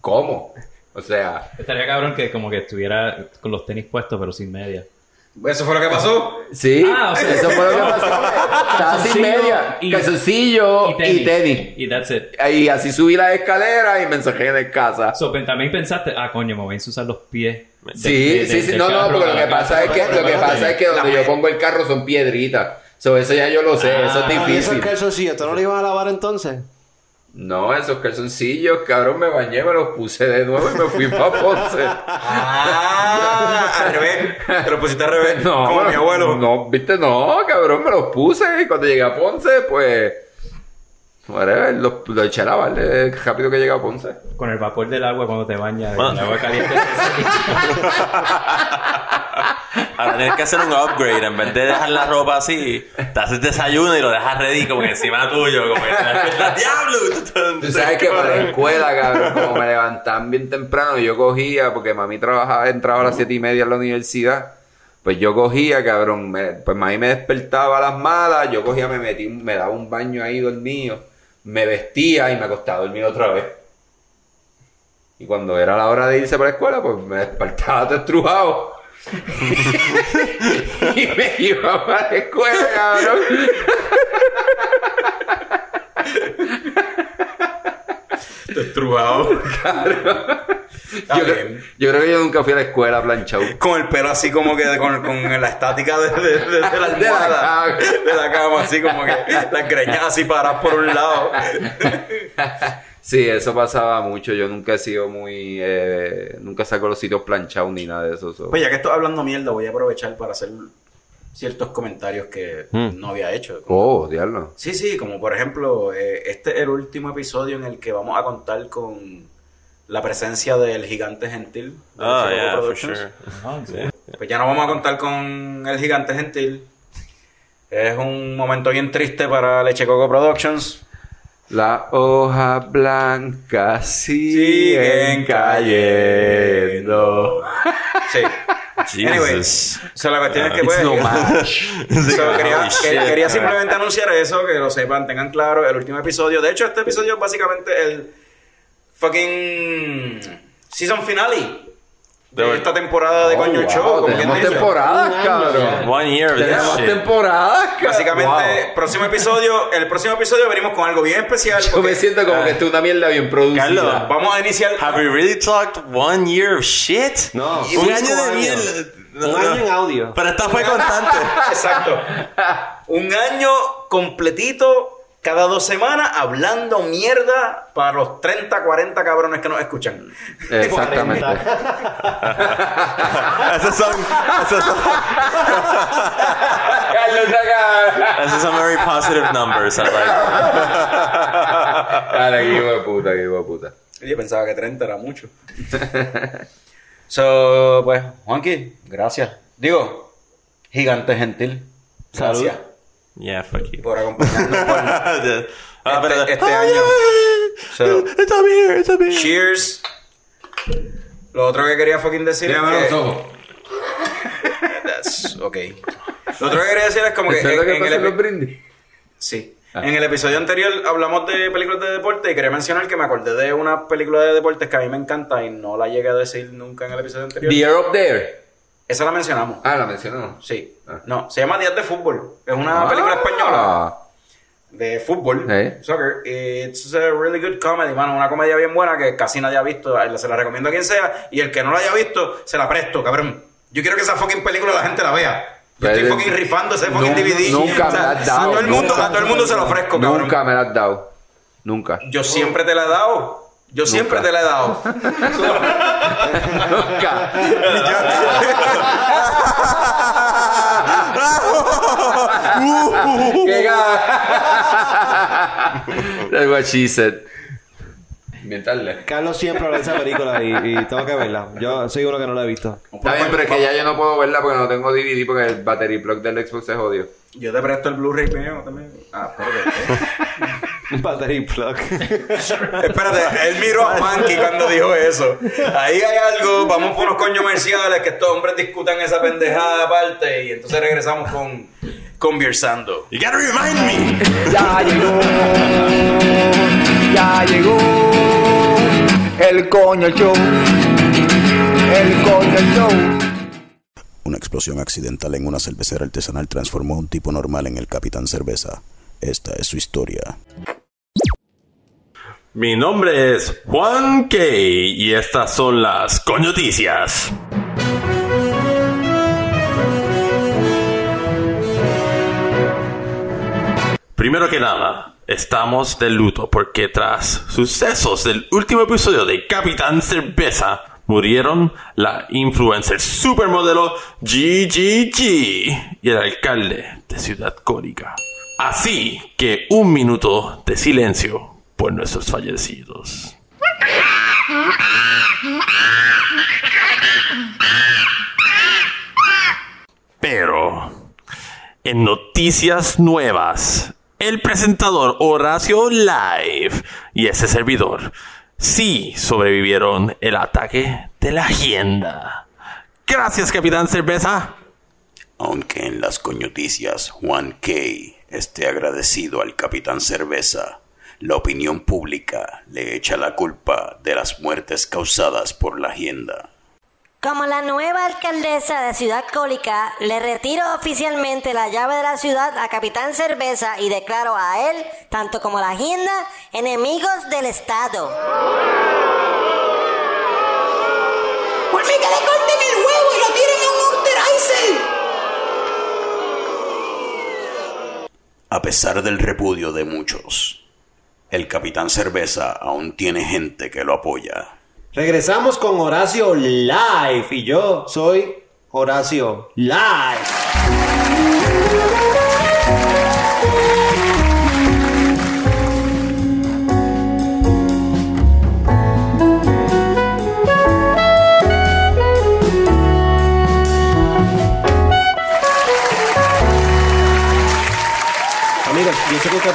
¿Cómo? O sea, Estaría cabrón que como que estuviera con los tenis puestos pero sin media. ¿Eso fue lo que pasó? sí, Ah, o sea, eso fue lo que pasó. Estaba sin media, y- calzoncillo y tenis. Y that's it. Y así subí las escaleras y me ensajé de casa. So, también pensaste, ah, coño, me voy a usar los pies. de- Sí, de- sí, de- sí, no, no, porque lo la que pasa es que, lo que pasa es que donde yo pongo el carro son piedritas. So, eso ya yo lo sé, eso es Ah, ¿y esos difícil. calzoncillos, ¿tú no los ibas a lavar entonces? No, esos calzoncillos, cabrón, me bañé, me los puse de nuevo y me fui para Ponce. Ah, al revés. Te lo pusiste al revés. No, como mi abuelo. No, viste, no, cabrón, me los puse y cuando llegué a Ponce, pues. Whatever, lo, lo lavar eh, rápido que llegué a Ponce. Con el vapor del agua cuando te bañas, Bueno. con el agua caliente. Ahora tienes que hacer un upgrade. En vez de dejar la ropa así, te haces desayuno y lo dejas ready como que encima tuyo. Como que ¡Diablo! Tú sabes que para la escuela, cabrón, como me levantaban bien temprano, yo cogía, porque mami trabajaba, entraba a las siete y media en la universidad. Pues yo cogía, cabrón, me- pues mami me despertaba a las malas, yo cogía, me metí, me daba un baño ahí dormido, me vestía y me acostaba a dormir otra vez. Y cuando era la hora de irse para la escuela, pues me despertaba todo estrujado. y me iba para la escuela, cabrón. Destrujado. Está Yo, creo- bien. yo creo que yo nunca fui a la escuela planchado. Con el pelo así como que con, con la estática de, de- de- de la almohada. cama. De la cama, así como que las greñas así paradas por un lado. Sí, eso pasaba mucho. Yo nunca he sido muy. Eh, nunca saco los sitios planchados ni nada de eso. so. Pues ya que estoy hablando mierda, voy a aprovechar para hacer ciertos comentarios que no había hecho. Oh, diablo. Sí, sí, como por ejemplo, eh, este es el último episodio en el que vamos a contar con la presencia del gigante gentil. de Oh, yeah, for Productions. sure. Ah. Pues ya no vamos a contar con el gigante gentil. Es un momento bien triste para Leche Coco Productions. Las hojas blancas siguen Siguen cayendo. Sí. Anyway, so la cuestión es que pues, no match. So, quería, Holy que- shit. quería simplemente anunciar eso, que lo sepan, tengan claro, el último episodio. De hecho, este episodio es básicamente el fucking season finale de De- esta temporada de Oh, Coño wow, Show. tenemos temporadas, cabrón. One year Tenemos shit. temporadas, cabrón. Básicamente, Wow. próximo episodio, el próximo episodio venimos con algo bien especial. Yo porque me siento como Ah. que esto es una mierda bien producida. Carlos. Vamos a iniciar. Have we really talked one year of shit? No, un año de mierda. No, Un no. año en audio. Pero esta fue constante. Exacto. Un año completito, cada dos semanas, hablando mierda para los 30, 40 cabrones que nos escuchan. Exactamente. esos son, esos son, Carlos, acá. esos son very positive numbers. I like. Dale, qué hijo de puta, qué hijo de puta. Yo pensaba que 30 era mucho. so, pues, Juanqui, gracias. Digo, gigante gentil. Gracias Yeah, fuck you. por acompañarnos por Ah, pero- este, este año. So, It's up here, it's up here. cheers. Lo otro que quería fucking decir es que... los ojos. That's, ok. Lo otro que quería decir es como que ¿Eso es lo en, que en el pasa en los epi- brindis? Sí. En el episodio anterior hablamos de películas de deporte y quería mencionar que me acordé de una película de deportes que a mí me encanta y no la llegué a decir nunca en el episodio anterior. The Year Up There. Esa la mencionamos. Ah, la mencionó. Sí. Ah. No, se llama Días de Fútbol. Es una Ah. película española de fútbol, soccer. It's a really good comedy, mano. Una comedia bien buena que casi nadie ha visto. Se la recomiendo a quien sea. Y el que no la haya visto, se la presto, cabrón. Yo quiero que esa fucking película la gente la vea. Yo estoy fucking rifando ese fucking DVD. Nunca O sea, me la has dado. A todo el mundo, nunca. a todo el mundo se lo ofrezco, cabrón. Nunca me la has dado. Nunca. Yo siempre te la he dado. Yo siempre Nunca. te la he dado. Nunca. ¡Qué That's what she said. Inventarle. Carlos siempre habla de esa película y, y tengo que verla. Yo soy uno que no la he visto. Está bien, pero es que ya yo no puedo verla porque no tengo DVD porque el battery block del Xbox es odio. Yo te presto el Blu-ray mío también. Ah, espérate. Battery plug. Espérate, él miró a Monkey cuando dijo eso. Ahí hay algo, vamos por unos coños comerciales que estos hombres discutan esa pendejada aparte y entonces regresamos con conversando. You gotta remind me. Ya llegó, ya llegó el coño show, el coño show. Una explosión accidental en una cervecera artesanal transformó a un tipo normal en el Capitán Cerveza. Esta es su historia. Mi nombre es Juan K. y estas son las coñoticias. Primero que nada, estamos de luto porque tras sucesos del último episodio de Capitán Cerveza, murieron la influencer supermodelo GGG y el alcalde de Ciudad Cónica. Así que un minuto de silencio por nuestros fallecidos. Pero, en noticias nuevas, el presentador Horacio Live y ese servidor sí sobrevivieron el ataque de la agenda. Gracias, Capitán Cerveza. Aunque en las coñoticias Juan K. esté agradecido al Capitán Cerveza, la opinión pública le echa la culpa de las muertes causadas por la agenda. Como la nueva alcaldesa de Ciudad Cólica, le retiro oficialmente la llave de la ciudad a Capitán Cerveza y declaro a él, tanto como la agenda, enemigos del Estado. Por mí que le corten el huevo y lo tiren en un. A pesar del repudio de muchos, el Capitán Cerveza aún tiene gente que lo apoya. Regresamos con Horacio Live y yo soy Horacio Live.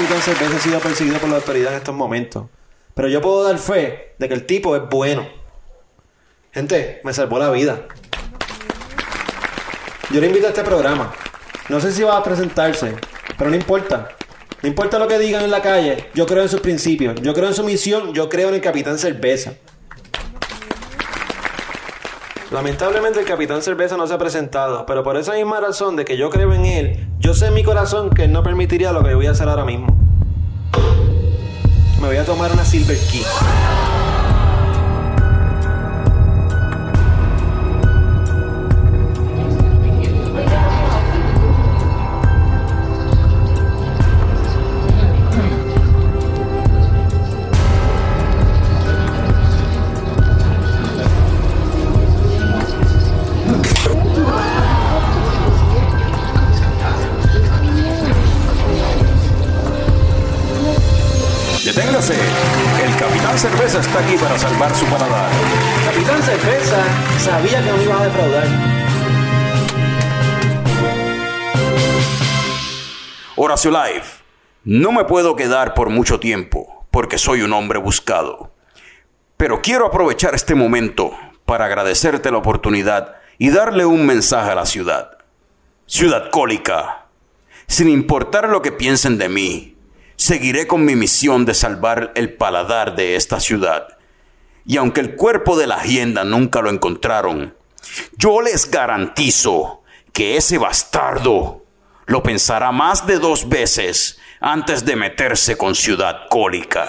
Capitán Cerveza ha sido perseguido por la autoridad en estos momentos. Pero yo puedo dar fe de que el tipo es bueno. Gente, me salvó la vida. Yo le invito a este programa. No sé si va a presentarse, pero no importa. No importa lo que digan en la calle, yo creo en sus principios, yo creo en su misión, yo creo en el Capitán Cerveza. Lamentablemente el Capitán Cerveza no se ha presentado, pero por esa misma razón de que yo creo en él, yo sé en mi corazón que él no permitiría lo que voy a hacer ahora mismo. Me voy a tomar una Silver Key. Horacio Live, no me puedo quedar por mucho tiempo porque soy un hombre buscado. Pero quiero aprovechar este momento para agradecerte la oportunidad y darle un mensaje a la ciudad. Ciudad cólica, sin importar lo que piensen de mí, seguiré con mi misión de salvar el paladar de esta ciudad. Y aunque el cuerpo de la hacienda nunca lo encontraron, yo les garantizo que ese bastardo lo pensará más de dos veces antes de meterse con Ciudad Cólica.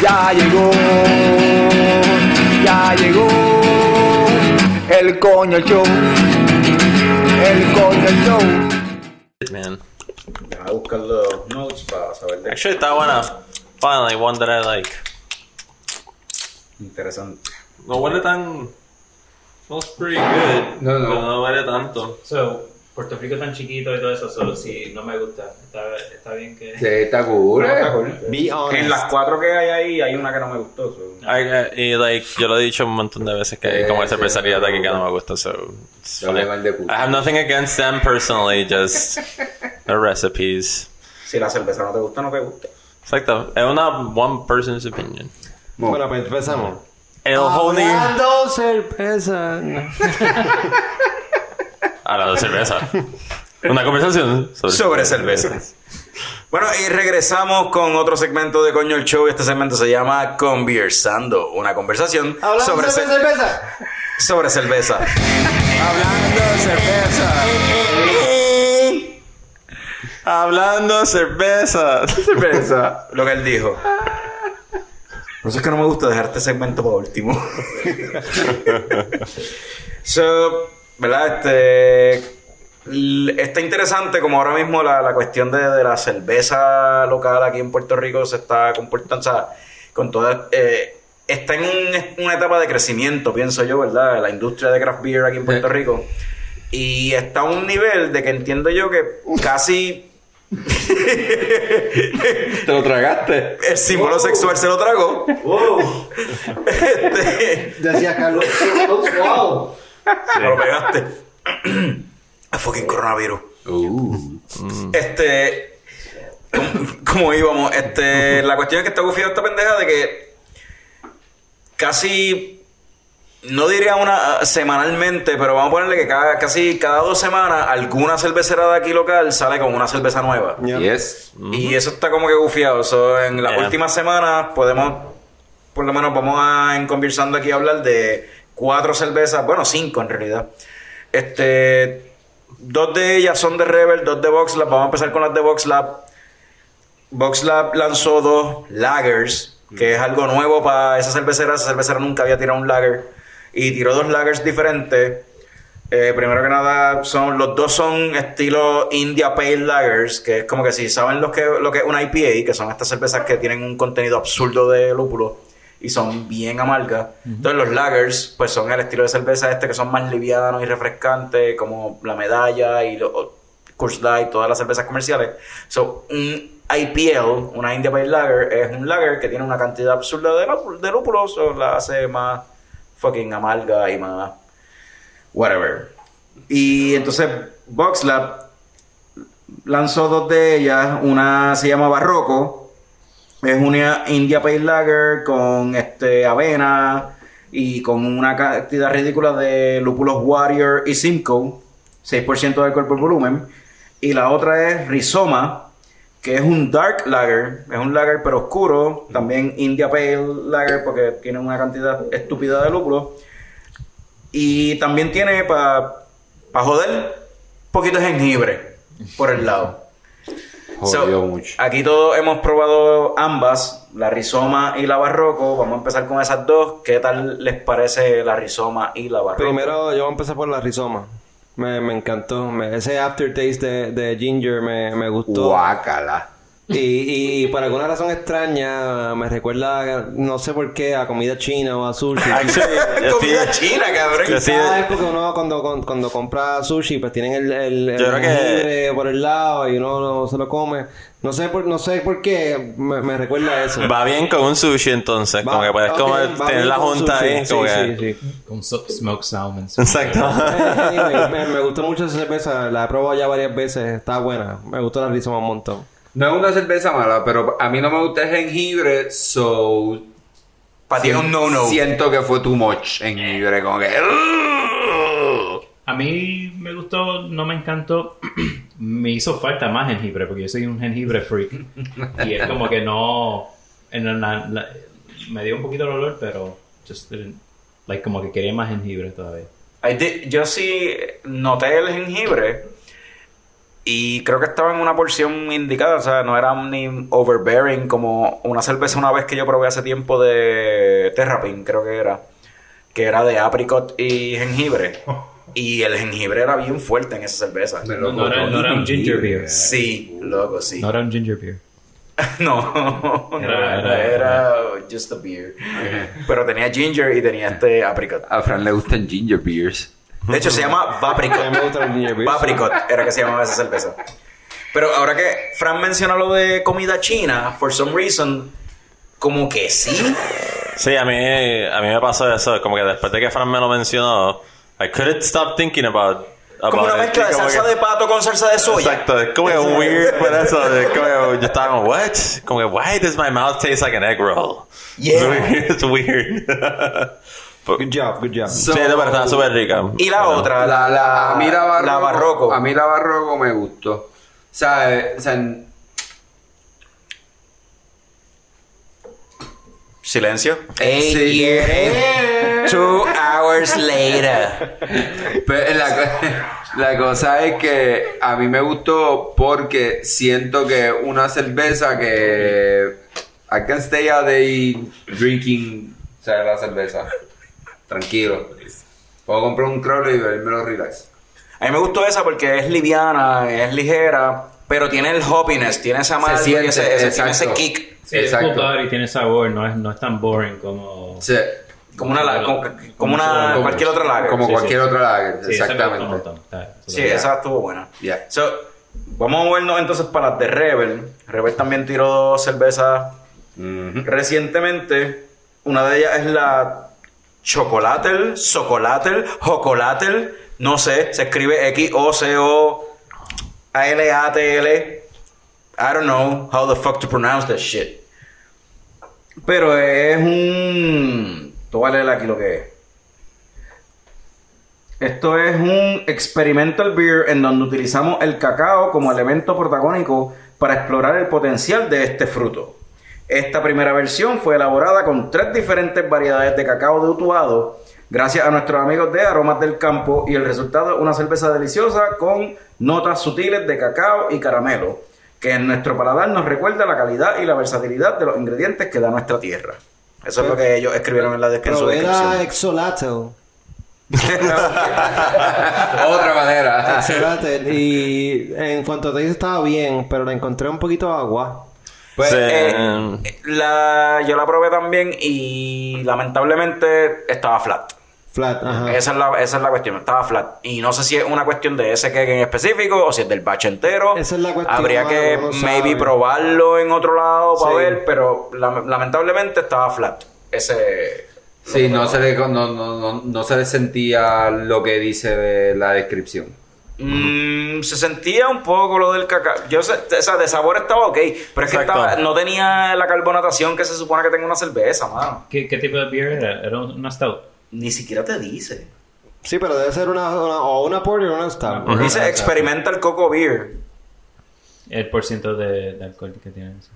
Ya llegó, ya llegó el coño show, el coño show. Man. Buscar los notes para saber de Actually, está buena. Finally, one that I like. Interesante. No huele tan. Smells pretty good. No, no. Pero no huele tanto. So, Puerto Rico es tan chiquito y todo eso, solo si no me gusta. Está, está bien que... Sí, está cool. No, eh. está cool. Be honest. En las cuatro que hay ahí, hay una que no me gustó. so. I- I- y like, yo lo he dicho un montón de veces que Sí, como sí, cervecería de aquí sí. que no me gusta, so de puta. I have nothing against them personally, just the recipes. Si la cerveza no te gusta, no te gusta. Exacto. Es una one person's opinion. Bueno, pues empezamos. El honey. Hablando cerveza. Hablando de cerveza. Una conversación sobre, Sobre cerveza. Bueno, y regresamos con otro segmento de Coño el Show. Este segmento se llama Conversando. Una conversación Hablando sobre, sobre ce- cerveza. sobre cerveza. Hablando de cerveza. Hablando de cerveza. cerveza. Lo que él dijo. Por eso es que no me gusta dejar este segmento para último. so, ¿verdad? Este. Está interesante como ahora mismo la, la cuestión de, de la cerveza local aquí en Puerto Rico se está comportando, o sea, con toda... eh, está en un- una etapa de crecimiento, pienso yo, ¿verdad? La industria de craft beer aquí en Puerto Rico. Y está a un nivel de que entiendo yo que casi ¿Te lo tragaste? el símbolo sexual se lo tragó. Este, Decía Carlos. wow. Me lo pegaste. Fucking coronavirus. Uh. Este. ¿Cómo, cómo íbamos? Este. La cuestión es que está gufiado esta pendeja de que. Casi. No diría una semanalmente, pero vamos a ponerle que cada, casi cada dos semanas alguna cervecera de aquí local sale con una cerveza nueva. Yes. Y eso está como que gufiado. So, en las Yeah. últimas semanas podemos, por lo menos vamos a, en conversando aquí a hablar de cuatro cervezas, bueno, cinco en realidad. Este, dos de ellas son de Rebel, dos de Vox Lab. Vamos a empezar con las de. Vox Lab lanzó dos lagers, que es algo nuevo para esa cervecera. Esa cervecera nunca había tirado un lager. Y tiró dos lagers diferentes. Eh, primero que nada, son, los dos son estilo India Pale Lagers, que es como que si saben lo que, lo que es una IPA, que son estas cervezas que tienen un contenido absurdo de lúpulo y son bien amargas. Entonces los lagers, pues son el estilo de cerveza este que son más livianos y refrescantes, como la medalla y los Coors Light, todas las cervezas comerciales. So, un IPL, una India Pale Lager, es un lager que tiene una cantidad absurda de, de so la hace más fucking amarga y más whatever. Y entonces VoxLab lanzó dos de ellas. Una se llama Barroco. Es una India Pale Lager con este avena y con una cantidad ridícula de lúpulos Warrior y Simcoe. 6% de alcohol por volumen. Y la otra es Rizoma, que es un dark lager. Es un lager pero oscuro. También India Pale Lager porque tiene una cantidad estúpida de lúpulos. Y también tiene para joder poquito de jengibre por el lado. So, Jodió mucho. Aquí todos hemos probado ambas, la rizoma y la barroco. Vamos a empezar con esas dos. ¿Qué tal les parece la rizoma y la barroco? Primero, yo voy a empezar por la rizoma. Me, me encantó. Me- ese aftertaste de, de ginger me, me gustó. Guácala. Y, y por alguna razón extraña me recuerda, no sé por qué, a comida china o a sushi. Yo Comida sí- china, cabrón. yo sí- Ah, es porque uno cuando, cuando, cuando compra sushi, pues tienen el, el, el Yo creo que- jengibre por el lado y uno lo- se lo come. No sé por, no sé por qué me, me recuerda a eso. Va bien con un sushi entonces, Va- como que puedes ok, comer, va tener bien la con junta sushi. ahí, Sí, como sí, que... sí. Con so- smoked salmon. Exacto. Eh, anyway, me, me gustó mucho esa cerveza, la he probado ya varias veces, está buena. Me gustó la rizoma un montón. No es una cerveza mala, pero a mí no me gusta el jengibre, so Para ti es un no-no. Siento que fue too much en jengibre, como que... A mí me gustó, no me encantó. me hizo falta más jengibre porque yo soy un jengibre freak. y es como que no. en la- la- me dio un poquito el olor, pero. Just didn't- like, como que quería más jengibre todavía. I did- yo sí noté el jengibre y creo que estaba en una porción indicada, o sea, no era ni overbearing como una cerveza una vez que yo probé hace tiempo de Terrapin, creo que era, que era de apricot y jengibre. Y el jengibre era bien fuerte en esa cerveza. Me No, era, no era un ginger beer. Sí, loco, sí. No era un ginger beer. No, no Era- era, era- era just a beer. Pero tenía ginger y tenía este apricot. A Fran le gustan ginger beers. De hecho, se llama Vapricot. Vapricot era que se llamaba esa cerveza. Pero ahora que Fran menciona lo de comida china, for some reason, como que sí. Sí, a mí, a mí me pasó eso. Como que después de que Fran me lo mencionó, I couldn't stop thinking about, about Como una it. mezcla de salsa que- de pato con salsa de soya. Exacto, es como que weird por eso. Es como que yo estaba como, what? Como que, why does my mouth taste like an egg roll? Yeah. It's weird. Good job, good job. sí, de verdad, súper rica. Y la otra, La, la, a mí la barroco, la barroco. A mí la barroco me gustó. O sea, eh, o sea, Silencio. Sí. Two hours later. Pero la, co- la cosa es que a mí me gustó porque siento que una cerveza que I can stay a day drinking o sea, la cerveza. Tranquilo. Puedo comprar un crawler y bebérmelo relax. A mí me gustó esa porque es liviana, es ligera, pero tiene el hoppiness, tiene esa ese- tiene ese kick. Sí, es Exacto. full body, tiene sabor, no es, no es tan boring como. Sí, Como una, la- como, como una Como- cualquier otra lager. como Sí, cualquier sí. otra lager, Sí, exactamente. Sí, esa estuvo buena. Ya. So, vamos a movernos entonces para las de Rebel. Rebel también tiró dos cervezas recientemente. Una de ellas es la Chocolatel, Socolatel, Jocolatel. No sé, se escribe X-O-C-O-A-L-A-T-L. I don't know how the fuck to pronounce that shit. Pero es un. Te voy a leer aquí lo que es. Esto es un experimental beer en donde utilizamos el cacao como elemento protagónico para explorar el potencial de este fruto. Esta primera versión fue elaborada con tres diferentes variedades de cacao de Utuado, gracias a nuestros amigos de Aromas del Campo, y el resultado es una cerveza deliciosa con notas sutiles de cacao y caramelo, que en nuestro paladar nos recuerda la calidad y la versatilidad de los ingredientes que da nuestra tierra. Eso es lo que ellos escribieron en la descri- en su Pero era descripción. Exolatel. Otra manera. Exolatel. Y en cuanto te dice estaba bien, pero la encontré un poquito agua. Pues, Sí. Eh, la, yo la probé también y lamentablemente estaba flat. Flat, ajá. Esa, es la, esa es la cuestión, estaba flat. Y no sé si es una cuestión de ese cake en específico o si es del batch entero. Esa es la cuestión, Habría mano, que maybe sabe. probarlo en otro lado para Sí. ver, pero lam- lamentablemente estaba flat. Ese. Sí, no se, le, no, no, no, no se le sentía lo que dice de la descripción. Mm, se sentía un poco lo del cacao. Yo sé, o sea, de sabor estaba ok, pero es que estaba- no tenía la carbonatación que se supone que tenga una cerveza, mano. ¿Qué, ¿Qué tipo de beer era? ¿Era una stout? Ni siquiera te dice. Sí, pero debe ser una, una- o una porter o una stout. Dice experimental coco beer. El por ciento de, de alcohol que tiene. eso.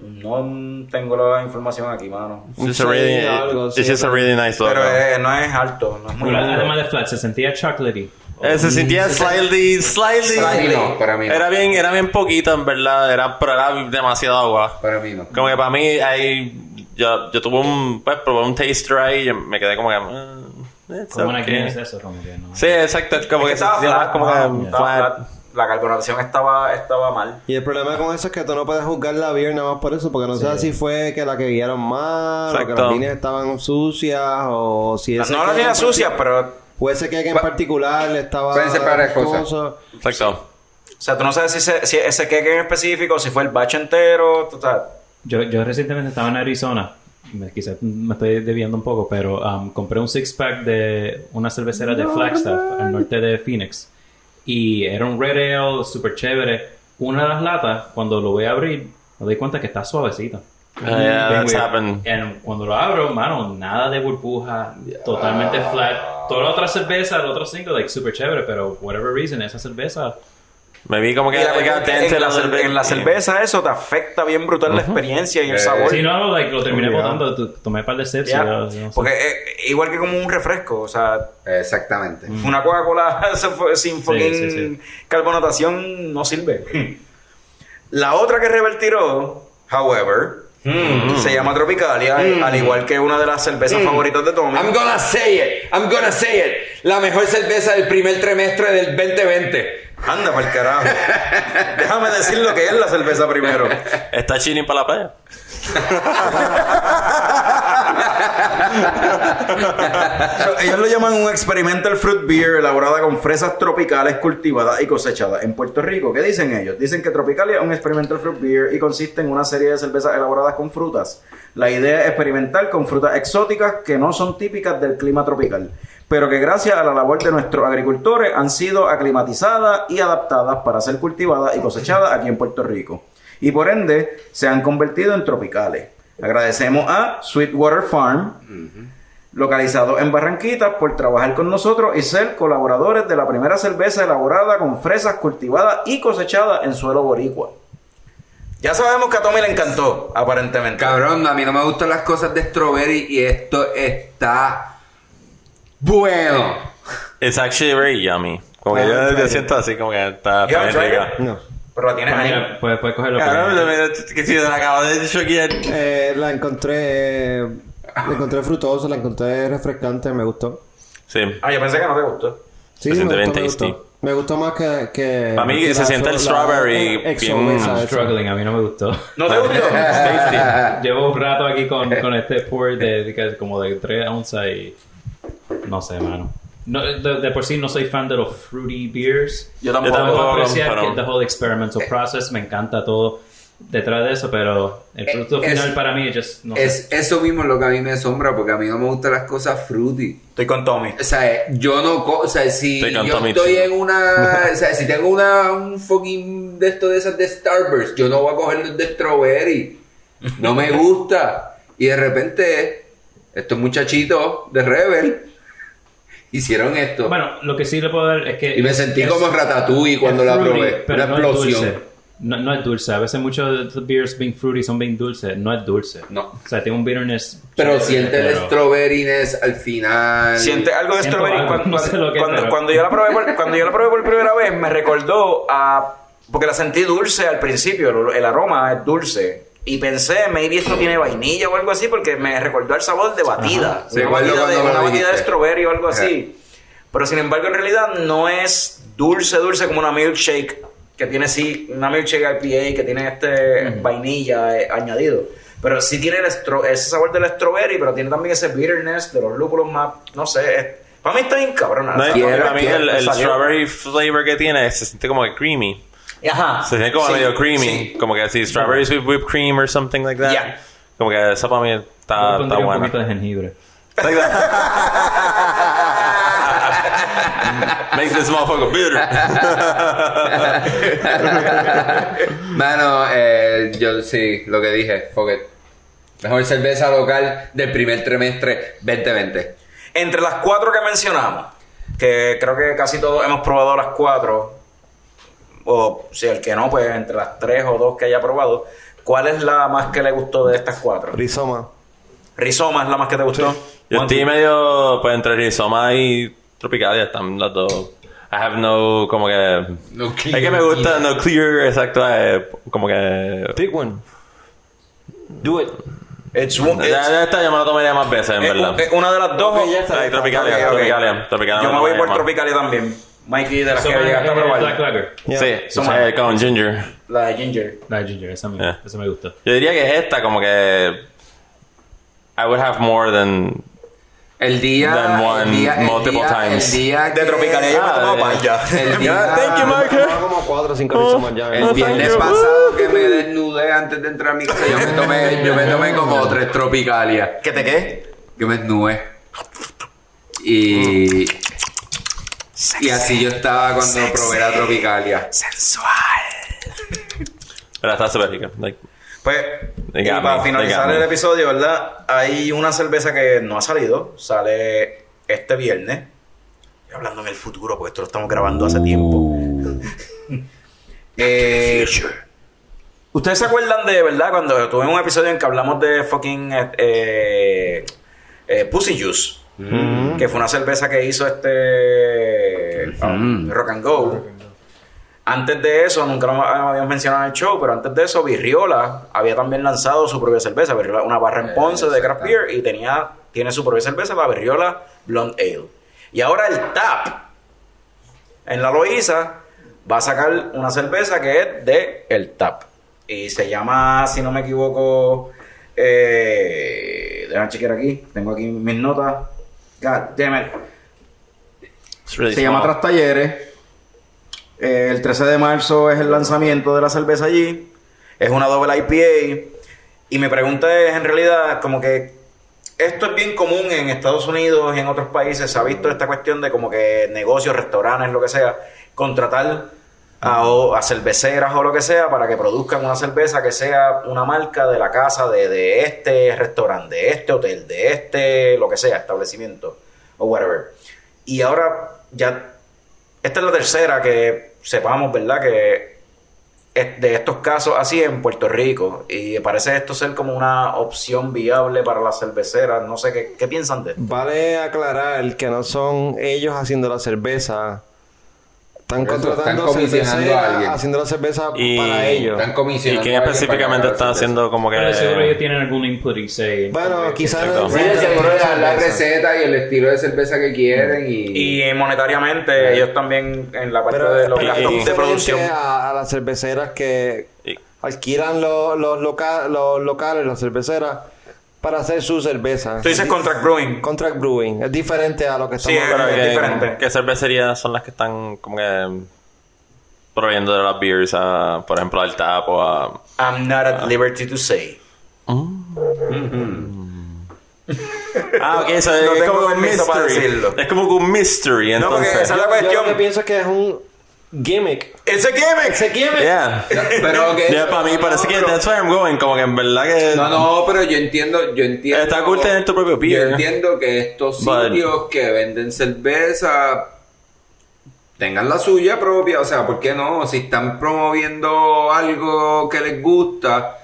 No tengo la información aquí, mano. It's just a really, sí, just a really nice logo. Pero eh, no es alto, no es muy alto. además de flat, se sentía chocolatey. Eh, se sentía slightly, slightly. Mí no, para mí no. Era bien, era bien poquito en verdad, era, pero era demasiado agua. Para mí no. Como que para mí ahí, yo, yo tuve un, pues, probé un taster ahí y me quedé como que, eh, it's Como una okay. Guinness eso, como que no. Sí, exacto, como que Es que estaba flat, como que estaba flat. flat. La carbonatación estaba, estaba mal. Y el problema con eso es que tú no puedes juzgar la beer nada más por eso, porque no sabes si fue que la que guiaron mal, o que las líneas estaban sucias, o si ese no la cake tenía en pero... O ese cake en particular estaba... Pueden ser varias cosas. Exacto. O sea, tú no sabes si, se- si ese cake en específico, si fue el batch entero, sabes. Yo, yo recientemente estaba en Arizona. Me, quizás me estoy desviando un poco, pero um, compré un six pack de una cervecera de Flagstaff, al norte de Phoenix. Y era un red ale súper chévere. Una de las latas, cuando lo voy a abrir, me doy cuenta que está suavecita. Ah, yeah, that's happened. And cuando lo abro, mano, nada de burbuja, totalmente flat. Toda la otra cerveza, los otros cinco, like, super chévere, pero whatever reason, esa cerveza... Me vi como que la en, la cerveza. en la cerveza eso te afecta bien brutal la experiencia y el sabor. Si no, like, lo terminé botando, tomé un par de sips no sé. Porque eh, igual que como un refresco, o sea, Exactamente. una Coca-Cola sin fucking sí, sí. carbonatación no sirve. La otra que Rebel tiró, however, se llama Tropicalia, al igual que una de las cervezas favoritas de Tommy. I'm gonna say it. I'm gonna say it. La mejor cerveza del primer trimestre del 2020. Anda para el carajo. Déjame decir lo que es la cerveza primero. Está chilling para la playa. Ellos lo llaman un experimental fruit beer elaborada con fresas tropicales cultivadas y cosechadas en Puerto Rico. ¿Qué dicen ellos? Dicen que Tropicalia es un experimental fruit beer y consiste en una serie de cervezas elaboradas con frutas. La idea es experimental con frutas exóticas que no son típicas del clima tropical, pero que gracias a la labor de nuestros agricultores han sido aclimatizadas y adaptadas para ser cultivadas y cosechadas aquí en Puerto Rico. Y por ende se han convertido en tropicales. Agradecemos a Sweetwater Farm, localizado en Barranquitas, por trabajar con nosotros y ser colaboradores de la primera cerveza elaborada con fresas cultivadas y cosechadas en suelo boricua. Ya sabemos que a Tommy le encantó, aparentemente. Cabrón, a mí no me gustan las cosas de strawberry y esto está bueno. It's actually very yummy. Como que yo me siento así, como que está, bien rica. No. Pero la tienes ahí. puedes, puedes cogerlo. Me- que si la acabo de choquear. Eh, la encontré. La encontré frutosa, la encontré refrescante, me gustó. Sí. Ah, yo pensé que no te gustó. Sí, Se siente me bien tasty. Me gustó más que. que Para mí que se siente el strawberry exo bien-. Struggling, a mí no me gustó. ¿No te gustó? Tasty. Llevo un rato aquí con, con este pour de, como de 3 onzas y... No sé, mano. No, de, de por sí no soy fan de los fruity beers. Yo tampoco. Puedo tampoco, apreciar pero- que the whole experimental process, me encanta todo detrás de eso, pero el producto Es- final para mí just, no sé. Es eso mismo lo que a mí me asombra porque a mí no me gustan las cosas fruity. Estoy con Tommy. O sea, yo no, o sea, si Estoy yo Tommy, estoy en una, o sea, si tengo una, un fucking de esto de esas de Starburst, yo no voy a coger los de strawberry. No me gusta. Y de repente, estos muchachitos de Rebel hicieron esto. Bueno, lo que sí le puedo dar es que... y me sentí es- como Ratatouille cuando es la fruity, probé. pero Una no es explosión. dulce. No, no es dulce. A veces muchos de los beers bien fruity son bien dulces. No es dulce. No. O sea, tiene un bitterness. Pero siente el pero- strawberryness al final. Siente algo de Siento strawberry. algo, Cuando, no sé lo que, cuando, pero- cuando yo la probé por, cuando yo la probé por primera vez, me recordó a. Porque la sentí dulce al principio, el, el aroma es dulce. Y pensé, maybe esto tiene vainilla o algo así, porque me recordó el sabor de batida. Sí, una igual batida, de, una batida de strawberry o algo así. Pero sin embargo, en realidad no es dulce, dulce como una milkshake, que tiene sí, una milkshake IPA que tiene este vainilla eh, añadido. Pero sí tiene el estro- ese sabor del strawberry, pero tiene también ese bitterness de los lúpulos más, no sé, es- para mí está bien cabrona. No, para mí el, el salió- strawberry flavor que tiene se siente como que creamy. Ajá. Se siente como Sí, medio creamy. sí. Como que si strawberries with whipped cream or something like that. Yeah. Como que eso para mí está, está pondría un poquito de jengibre. Like that. Makes this motherfucker bitter. Mano, eh, yo sí, lo que dije, fuck it. Mejor cerveza local del primer trimestre 2020. Entre las cuatro que mencionamos, que creo que casi todos hemos probado las cuatro, o si el que no, pues entre las tres o dos que haya probado, ¿cuál es la más que le gustó de estas cuatro? Rizoma. Rizoma es la más que te gustó. Yo Juanqui. estoy medio, pues entre Rizoma y Tropicalia están las dos. I have no, como que... No es que me gusta, no clear, exacto, eh, como que... Pick one. Do it. It's one- Ya, it's- ya esta yo me la tomaría más veces, en verdad. una de las dos. Ok, ya está. Ay, Tropicalia, Ok, ok. Tropicalia, Tropicalia. Yo me voy por. Tropicalia también. Mikey, de las So, que llegaste a eh, Black probar. Lager. Yeah. Sí, Soma. eh, con ginger. La de Ginger. La ginger, esa me, Yeah. esa me gustó. Yo diría que es esta, como que... I would have more than... El día. Than one el día, el multiple día- times. El día De que- Tropicalia yo me Ah, tomo de- paya. El día, Thank you, Mike. Como cuatro o cinco rizomas ya. El viernes pasado que me desnudé antes de entrar a mi casa, yo me tomé, yo me tomé como tres Tropicalia. ¿Qué te qué? Yo me desnudé. Y. Y así yo estaba cuando probé la Tropicalia. Sensual. Pero está súper rica. Like, Pues, y para me, finalizar el episodio, ¿verdad? Hay una cerveza que no ha salido, sale este viernes. Estoy hablando en el futuro, porque esto lo estamos grabando hace tiempo. Eh, ¿Ustedes se acuerdan de, verdad, cuando tuve un episodio en que hablamos de fucking eh, eh, eh, Pussy Juice? Que fue una cerveza que hizo este um, Rock and Go. Antes de eso, nunca lo habíamos mencionado en el show, pero antes de eso, Virriola había también lanzado su propia cerveza. Virriola, una barra en Ponce de craft beer y tenía, tiene su propia cerveza, la Virriola Blonde Ale. Y ahora el TAP, en la Loíza, va a sacar una cerveza que es de el TAP. Y se llama, si no me equivoco, eh, déjame chequear aquí, tengo aquí mis notas. God damn it. Really Se llama. Tras Talleres. Eh, el 13 de marzo es el lanzamiento de la cerveza allí. Es una doble IPA. Y mi pregunta es, en realidad, como que esto es bien común en Estados Unidos y en otros países. Se ha visto esta cuestión de como que negocios, restaurantes, lo que sea, contratar a, a cerveceras o lo que sea para que produzcan una cerveza que sea una marca de la casa de, de este restaurante, de este hotel, de este, lo que sea, establecimiento o whatever. Y ahora ya, esta es la tercera que sepamos, ¿verdad? Que es de estos casos así en Puerto Rico. Y parece esto ser como una opción viable para las cerveceras. No sé, ¿qué, qué piensan de esto? Vale aclarar que no son ellos haciendo la cerveza. Están Por eso, contratando están a alguien. haciendo la cerveza Y- para ellos. Están ¿Y comisionando. quién a alguien específicamente está la haciendo como que... Pero seguro ellos tienen algún input y say. Bueno, quizás. Sí, seguro dan la receta y el estilo de cerveza que quieren y... Y monetariamente, ellos también en la parte Pero, de los gastos es de producción. A, a las cerveceras que Y- alquilan los, los, loca- los locales, las cerveceras, para hacer su cerveza. Tú dices contract brewing. Contract brewing. Es diferente a lo que Sí, estamos Pero es ¿qué- diferente. ¿Qué cervecerías son las que están como que proveyendo de las beers a, por ejemplo, al tap o a... I'm not at liberty to say. Ah, ok, eso No es tengo como un para mystery. decirlo. Es como un mystery, No, porque entonces. esa es la Yo lo que cuestión. pienso es que es un gimmick. It's a gimmick. Ese gimmick. Yeah. Pero que... Para mí parece No, que pero- that's where I'm going, como que en verdad que... No, no, pero yo entiendo, yo entiendo... Está cool tener tu propio Yo beer. entiendo que estos But- sitios que venden cerveza tengan la suya propia, o sea, ¿por qué no? Si están promoviendo algo que les gusta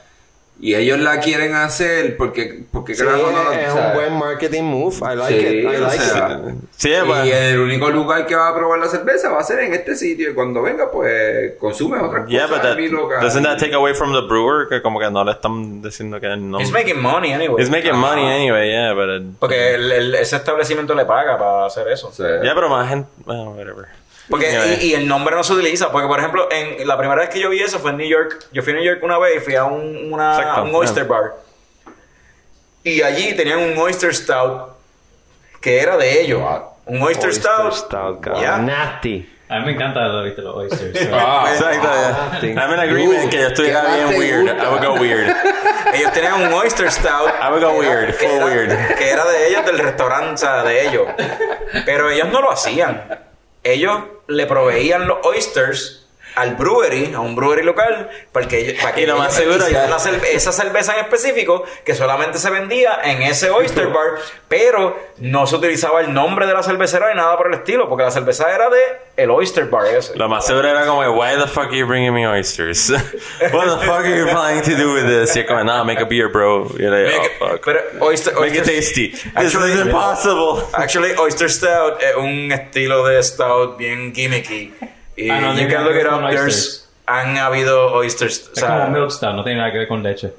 y ellos la quieren hacer, porque porque Sí, carajo no es o sea, un buen marketing move. I like Sí, it. I like sea, it. Sí, y el único lugar que va a probar la cerveza va a ser en este sitio y cuando venga pues consume otra yeah, cosa but that, en mi local. doesn't that take away from the brewer? Que como que no le están diciendo que no... He's making money anyway. He's making money anyway, yeah, but... it- Porque el- el- ese establecimiento le paga para hacer eso. Ya, pero más gente... Bueno, whatever. Porque, Anyway. y, y el nombre no se utiliza. Porque, por ejemplo, en la primera vez que yo vi eso fue en New York. Yo fui a New York una vez y fui a un, una- Exacto, a un oyster bar. Y allí tenían un oyster stout que era de ellos. Un oyster, Oyster stout. stout. Nasty. A mí me encanta lo ¿viste? los oysters. so- Ah, Exacto, ah. I'm in agreement Uh, que yo estuviera ¿qué más bien weird. gusta? I would go weird. Ellos tenían un oyster stout. I would go que era- weird, que full era- weird. Que era de ellos, del restaurante, o sea, de ellos. Pero ellos no lo hacían. Ellos le proveían los oysters al brewery, a un brewery local, para que, ellos- para que Y lo más seguro ya- cerve- esa cerveza en específico que solamente se vendía en ese oyster bar, pero no se utilizaba el nombre de la cervecera ni nada por el estilo, porque la cerveza era de el oyster bar ese. Lo más seguro era como, why the fuck are you bringing me oysters? What the fuck are you planning to do with this? Y es como, nah, make a beer, bro. Era, Make it- oh, fuck. pero oyster, Make it tasty. This Actually- is impossible. Actually, Oyster Stout es un estilo de stout bien gimmicky. Y Ah, no you can look it up. There's, oysters. han habido oysters. O Es sea, como milk stout, no tiene nada que ver con leche.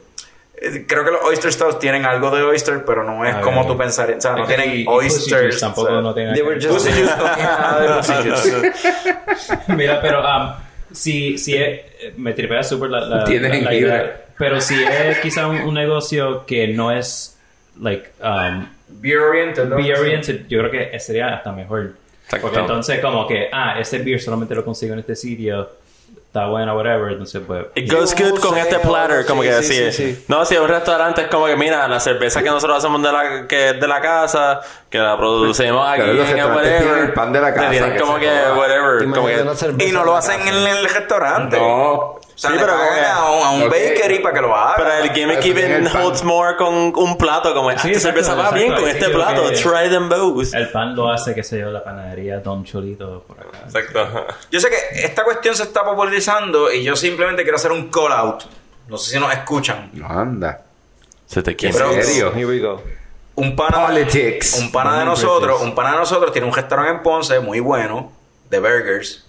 eh, creo que los Oyster Stouts tienen algo de oyster, pero no es Ah, como bien. tú pensarías. O sea, no y- tienen y oysters. Juice tampoco o sea, no tiene They were just- nada de. Mira, pero um, si, si es, me tripea súper la, la, la- la idea. Pero si es quizá un, un negocio que no es like um, Beer oriented. ¿no? beer oriented, yo creo que sería hasta mejor. Exacto. Porque entonces como que, ah, ese beer solamente lo consigo en este sitio, está bueno, whatever, entonces pues... It goes Yo good con sé, este platter, sí, como que sí, así. sí, sí. No, si es un restaurante es como que mira, la cerveza que nosotros hacemos de la que es de la casa, que la producimos aquí Claro, en el whatever. pan de la te casa, tienen que como que whatever, Te como que Y no lo hacen en el restaurante. No. O sea, Sí, le pero pagan a un, a un Ok. bakery para que lo haga. Pero el gimmick even holds more con un plato como Sí, esta exacto, cerveza va exacto. bien con Sí, este plato. Try them both. El pan lo hace, qué sé yo, la panadería Don Cholito por acá. Exacto. Yo sé que esta cuestión se está popularizando y yo simplemente quiero hacer un call out. No sé si nos escuchan. No, anda. Se te quiere. ¿En serio? Here we go. Un pana, Politics. un pana de nosotros, un pana de nosotros tiene un restaurante en Ponce muy bueno de burgers.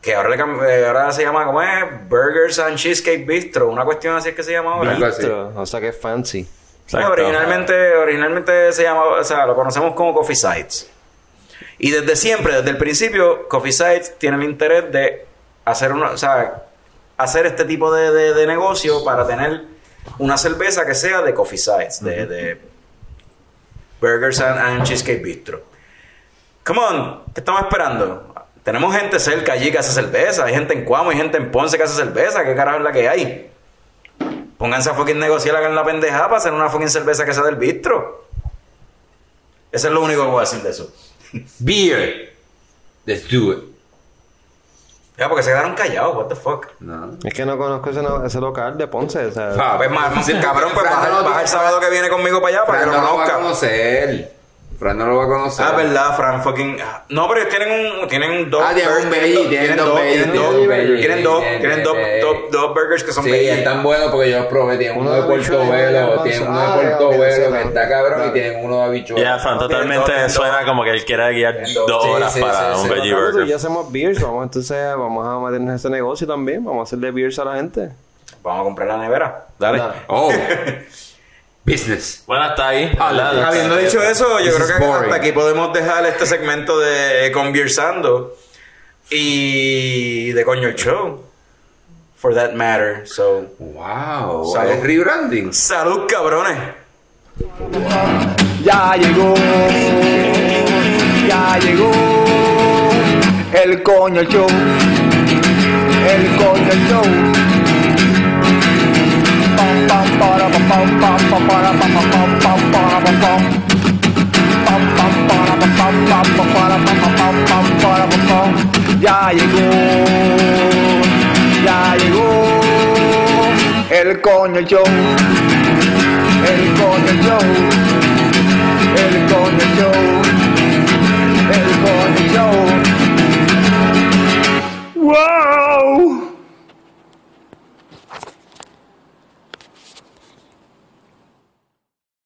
Que ahora, le eh, ahora se llama, ¿cómo es? Burgers and Cheesecake Bistro. Una cuestión así es que se llama ahora. Bistro, O sea que es fancy. Originalmente, originalmente se llama, o sea, lo conocemos como Coffee Sites. Y desde siempre, desde el principio, Coffee Sites tiene el interés de hacer una, o sea, hacer este tipo de, de- de negocio para tener una cerveza que sea de Coffee Sites, de, de Burgers and, and Cheesecake Bistro. Come on, ¿qué estamos esperando? Tenemos gente cerca allí que hace cerveza, hay gente en Cuamo, hay gente en Ponce que hace cerveza, ¿qué carajo es la que hay? Pónganse a fucking negociar hagan la pendejada para hacer una fucking cerveza que sea del bistro. Eso es lo único que voy a decir de eso. Beer. Let's do it. Ya, porque se quedaron callados, what the fuck. No. Es que no conozco ese, no- ese local de Ponce. O sea, Ah, Pues más, cabrón, pues baja, no el sábado que viene conmigo para allá para que no lo lo va a conozca. conocer. Fran no lo va a conocer. Ah, verdad, Fran fucking. No, pero ellos tienen un, tienen dos. Ah, tienen un burgers, veggie, tienen dos veggie, tienen dos, tienen dos, tienen dos, burgers que son Sí, veggie. están buenos porque yo los probé. Tienen uno, de de tienen uno de Velo sí, que está cabrón y tienen uno de habichuela. Ya, Fran, totalmente suena como que él quiere guiar dos. Sí, horas sí, para sí, un sí. Nosotros burger. ya hacemos beers, vamos entonces vamos a meternos en ese negocio también, vamos a hacerle beers a la gente. Vamos a comprar la nevera. Dale. Oh. Business. Bueno, hasta ahí. Ah. Habiendo dicho eso, yo This creo que boring. hasta aquí podemos dejar este segmento de Conversando y de Coño el Show. For that matter. So, Wow. Salud. ¿Es rebranding? salud, cabrones. Ya llegó, ya llegó el coño show, el coño show. Ya llegó, ya llegó el coño show, el coño show, el coño show, el coño show. ¡Wow!